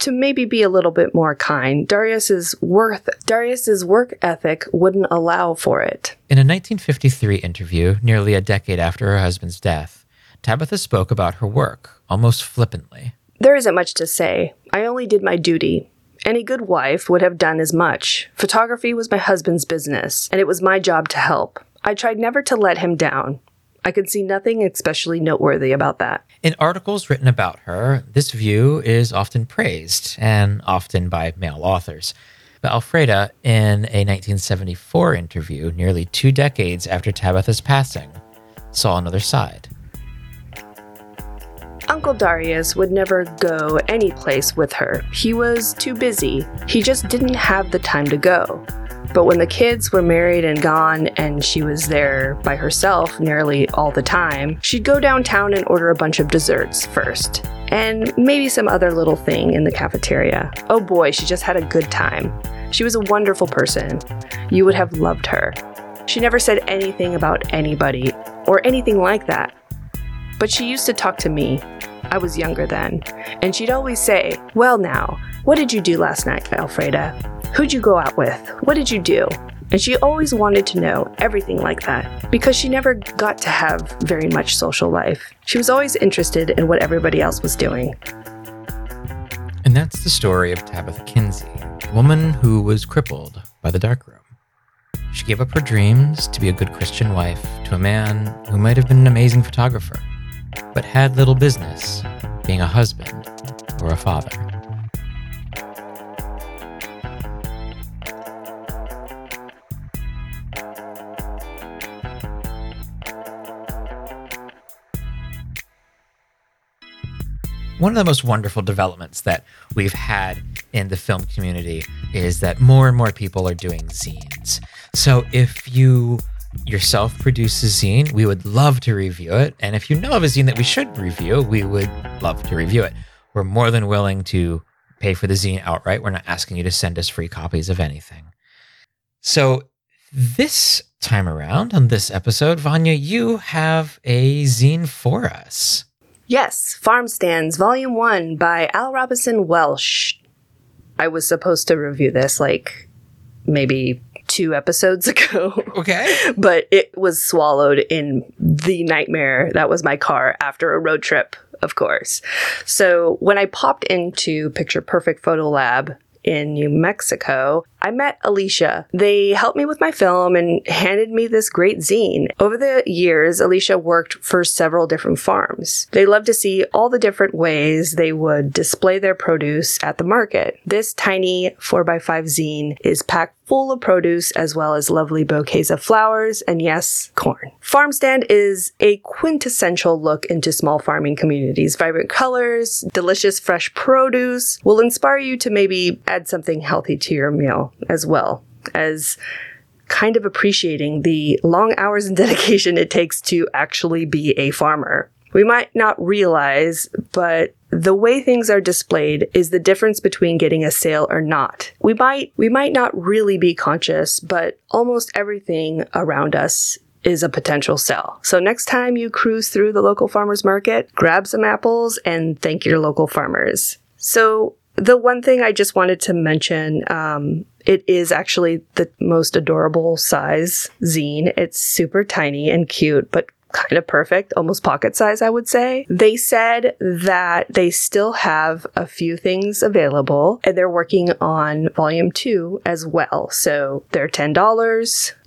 to maybe be a little bit more kind, Darius's worth Darius's work ethic wouldn't allow for it. In a 1953 interview, nearly a decade after her husband's death, Tabitha spoke about her work almost flippantly. There isn't much to say. I only did my duty. Any good wife would have done as much. Photography was my husband's business, and it was my job to help. I tried never to let him down. I could see nothing especially noteworthy about that. In articles written about her, this view is often praised, and often by male authors. But Alfreda, in a 1974 interview, nearly two decades after Tabitha's passing, saw another side. Uncle Darius would never go any place with her. He was too busy. He just didn't have the time to go. But when the kids were married and gone and she was there by herself nearly all the time, she'd go downtown and order a bunch of desserts first. And maybe some other little thing in the cafeteria. Oh boy, she just had a good time. She was a wonderful person. You would have loved her. She never said anything about anybody or anything like that. But she used to talk to me. I was younger then. And she'd always say, Well, now, what did you do last night, Alfreda? Who'd you go out with? What did you do? And she always wanted to know everything like that because she never got to have very much social life. She was always interested in what everybody else was doing. And that's the story of Tabitha Kinsey, a woman who was crippled by the darkroom. She gave up her dreams to be a good Christian wife to a man who might have been an amazing photographer, but had little business being a husband or a father. One of the most wonderful developments that we've had in the film community is that more and more people are doing zines. So if you yourself produce a zine, we would love to review it. And if you know of a zine that we should review, we would love to review it. We're more than willing to pay for the zine outright. We're not asking you to send us free copies of anything. So this time around on this episode, Vanya, you have a zine for us. Yes, Farm Stands, Volume 1 by Al Robinson Welsh. I was supposed to review this like maybe two episodes ago. Okay. but it was swallowed in the nightmare that was my car after a road trip, of course. So when I popped into Picture Perfect Photo Lab in New Mexico, I met Alicia. They helped me with my film and handed me this great zine. Over the years, Alicia worked for several different farms. They loved to see all the different ways they would display their produce at the market. This tiny 4x5 zine is packed full of produce as well as lovely bouquets of flowers and yes, corn. Farm Stand is a quintessential look into small farming communities. Vibrant colors, delicious fresh produce will inspire you to maybe add something healthy to your meal as well as kind of appreciating the long hours and dedication it takes to actually be a farmer. We might not realize, but the way things are displayed is the difference between getting a sale or not. We might we might not really be conscious, but almost everything around us is a potential sell. So next time you cruise through the local farmers market, grab some apples and thank your local farmers. So the one thing I just wanted to mention, um, it is actually the most adorable size zine. It's super tiny and cute, but kind of perfect, almost pocket size, I would say. They said that they still have a few things available and they're working on volume two as well. So they're $10.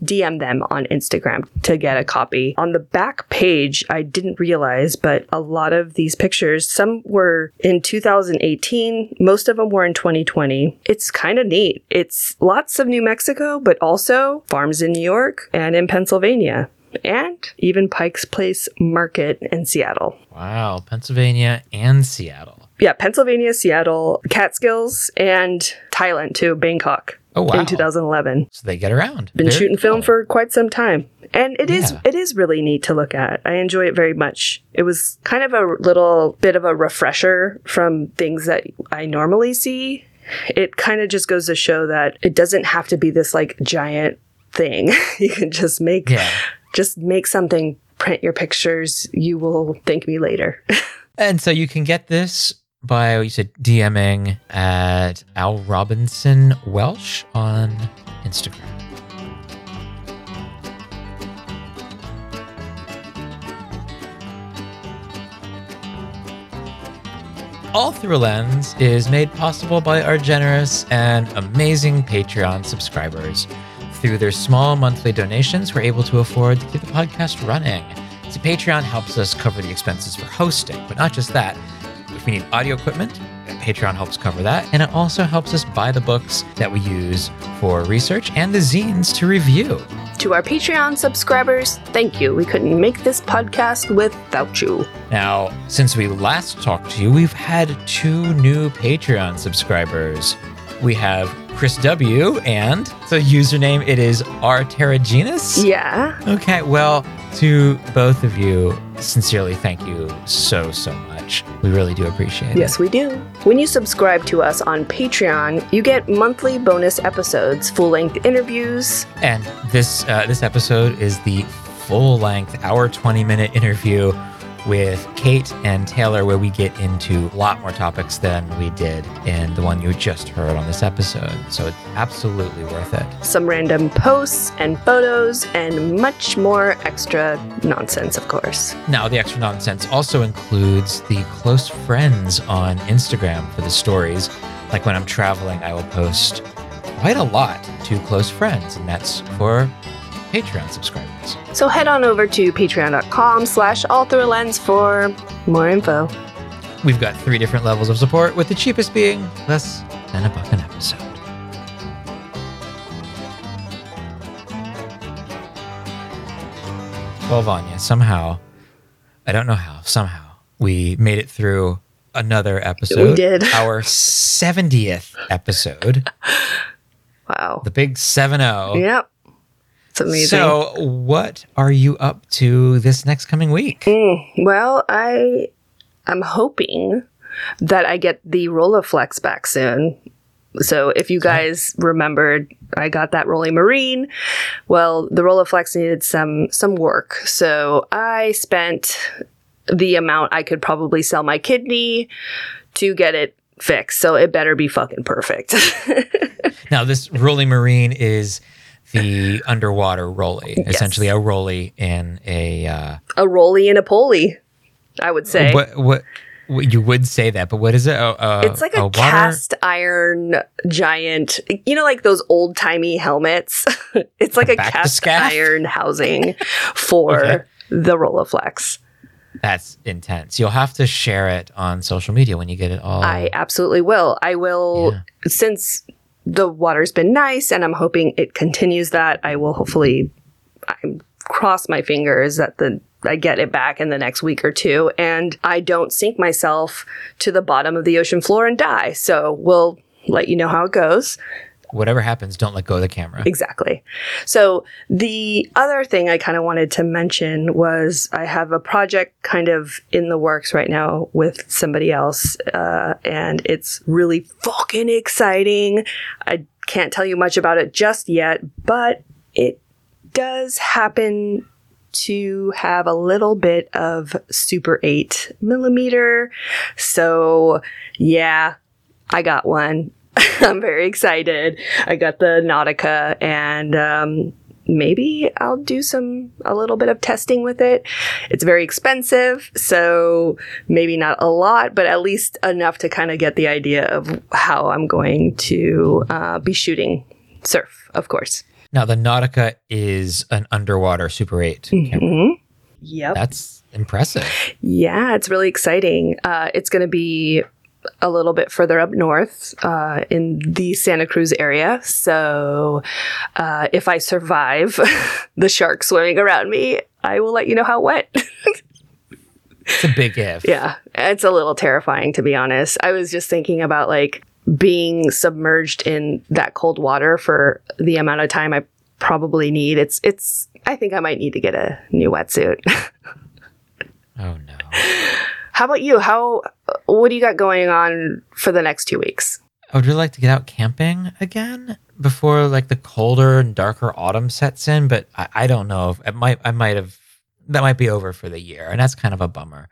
DM them on Instagram to get a copy. On the back page, I didn't realize, but a lot of these pictures, some were in 2018, most of them were in 2020. It's kind of neat. It's lots of New Mexico, but also farms in New York and in Pennsylvania and even Pike's Place Market in Seattle. Wow, Pennsylvania and Seattle. Yeah, Pennsylvania, Seattle, Catskills, and Thailand too, Bangkok. Oh, wow. In 2011. So they get around. Been Very shooting film for quite some time. And it is it is really neat to look at. I enjoy it very much. It was kind of a little bit of a refresher from things that I normally see. It kind of just goes to show that it doesn't have to be this like giant thing. you can just make Yeah. Just make something, print your pictures. You will thank me later. And so you can get this by, you said, DMing at Al Robinson Welsh on Instagram. All Through Lens is made possible by our generous and amazing Patreon subscribers. Through their small monthly donations, we're able to afford to keep the podcast running. See, Patreon helps us cover the expenses for hosting, but not just that. If we need audio equipment, Patreon helps cover that, and it also helps us buy the books that we use for research and the zines to review. to our Patreon subscribers, thank you. We couldn't make this podcast without you. Now, since we last talked to you, we've had two new Patreon subscribers. We have Chris W. and the username it is Arteragenus. Yeah. Okay, well, to both of you, sincerely thank you so so much. We really do appreciate it. Yes, we do. When you subscribe to us on Patreon, you get monthly bonus episodes, full length interviews. And this uh, this episode is the full length hour 20 minute interview with Kate and Taylor where we get into a lot more topics than we did in the one you just heard on this episode. So it's absolutely worth it. Some random posts and photos, and much more extra nonsense, of course. Now, the extra nonsense also includes the close friends on Instagram for the stories. Like when I'm traveling, I will post quite a lot to close friends, and that's for Patreon subscribers. So head on over to patreon.com slash all through a lens for more info. We've got three different levels of support, with the cheapest being less than a buck an episode. Well, Vanya, somehow, I don't know how, somehow, we made it through another episode. We did. Our 70th episode. Wow. The big 7 0. Yep. It's amazing. So, what are you up to this next coming week? Mm, well, I I'm hoping that I get the Rolleiflex back soon. So if you guys remembered, I got that Rolleimarin. Well, the Rolleiflex needed some some work, so I spent the amount I could probably sell my kidney to get it fixed. So it better be fucking perfect. Now, this Rolleimarin is the underwater Rollei, essentially a Rollei in a. Uh, a Rollei and a pulley, I would say. What, what you would say that, but what is it? Uh, uh, it's like a, water- cast iron giant, you know, like those old timey helmets. it's like a, cast iron housing for Okay. the Rolleiflex. That's intense. You'll have to share it on social media when you get it all. I absolutely will. I will, since the water's been nice and I'm hoping it continues that, I will hopefully I cross my fingers that the I get it back in the next week or two and I don't sink myself to the bottom of the ocean floor and die. So we'll let you know how it goes. Whatever happens, don't let go of the camera. Exactly. So the other thing I kind of wanted to mention was I have a project kind of in the works right now with somebody else, uh, and it's really fucking exciting. I can't tell you much about it just yet, but it does happen to have a little bit of Super 8 millimeter. So, yeah, I got one. I'm very excited. I got the Nautica and um, maybe I'll do some a little bit of testing with it. It's very expensive, so maybe not a lot, but at least enough to kind of get the idea of how I'm going to uh, be shooting surf, of course. Now, the Nautica is an underwater Super 8 camera. Mhm. Yep. That's impressive. Yeah, it's really exciting. Uh, it's going to be a little bit further up north uh, in the Santa Cruz area. So uh, if I survive the shark swimming around me, I will let you know how it went. It's a big if. yeah, it's a little terrifying to be honest. I was just thinking about like being submerged in that cold water for the amount of time I probably need. It's it's I think I might need to get a new wetsuit. Oh no. How about you? How what do you got going on for the next 2 weeks? I would really like to get out camping again before like the colder and darker autumn sets in, but I, I don't know. If, it might I might have that might be over for the year, and that's kind of a bummer.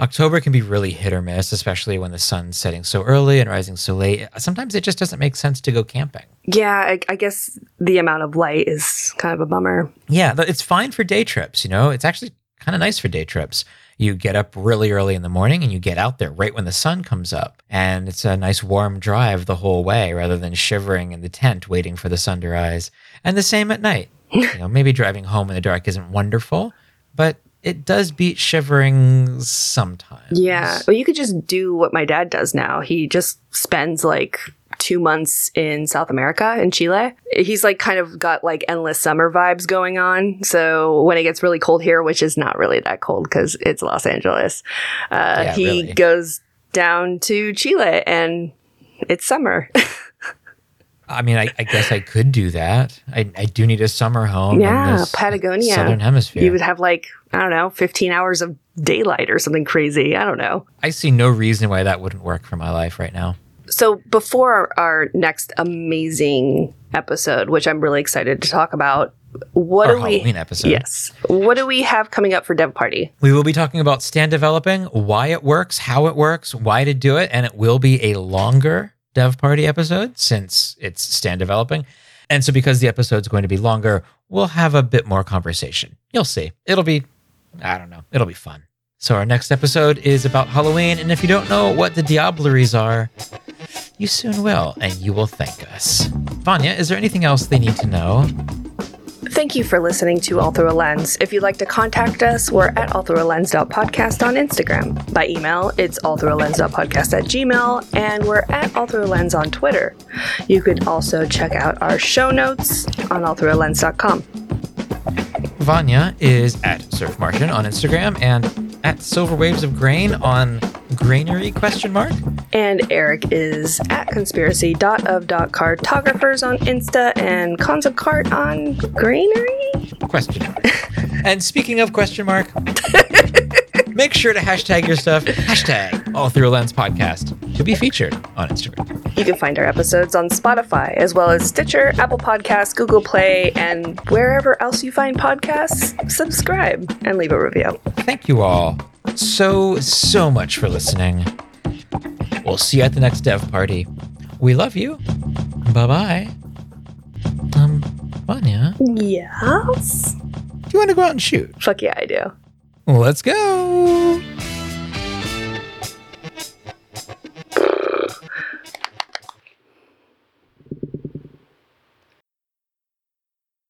October can be really hit or miss, especially when the sun's setting so early and rising so late. Sometimes it just doesn't make sense to go camping. Yeah, I, I guess the amount of light is kind of a bummer. Yeah, it's fine for day trips, you know? It's actually kind of nice for day trips. You get up really early in the morning and you get out there right when the sun comes up. And it's a nice warm drive the whole way rather than shivering in the tent waiting for the sun to rise. And the same at night. you know, maybe driving home in the dark isn't wonderful, but it does beat shivering sometimes. Yeah. Well, you could just do what my dad does now. He just spends like two months in South America, in Chile. He's like kind of got like endless summer vibes going on. So when it gets really cold here, which is not really that cold because it's Los Angeles, uh, Yeah, he really. goes down to Chile and it's summer. I mean, I, I guess I could do that. I, I do need a summer home. in yeah, Patagonia. Southern Hemisphere. You would have like, I don't know, 15 hours of daylight or something crazy. I don't know. I see no reason why that wouldn't work for my life right now. So before our next amazing episode, which I'm really excited to talk about, what Our do we Halloween episode. Yes. What do we have coming up for Dev Party? We will be talking about stand developing, why it works, how it works, why to do it, and it will be a longer dev party episode since it's stand developing. And so because the episode's going to be longer, we'll have a bit more conversation. You'll see. It'll be I don't know. It'll be fun. So our next episode is about Halloween, and if you don't know what the Diableries are, you soon will, oh, and you will thank us. Vanya, is there anything else they need to know? Thank you for listening to All Through a Lens. If you'd like to contact us, we're at allthroughalens.podcast on Instagram. By email, it's allthroughalens.podcast at gmail, and we're at All Through a Lens on Twitter. You could also check out our show notes on allthroughalens.com. Vanya is at Surf Martian on Instagram and at Silver Waves of Grain on Grainery question mark. And Eric is at conspiracy.of.cartographers on Insta and of cart on Grainery. Question mark. and speaking of question mark, make sure to hashtag your stuff. Hashtag all through a lens podcast to be featured on Instagram. You can find our episodes on Spotify, as well as Stitcher, Apple Podcasts, Google Play, and wherever else you find podcasts. Subscribe and leave a review. Thank you all so, so much for listening. We'll see you at the next dev party. We love you. Bye bye. Um, Vanya, Yes? do you want to go out and shoot? Fuck yeah, I do. Let's go.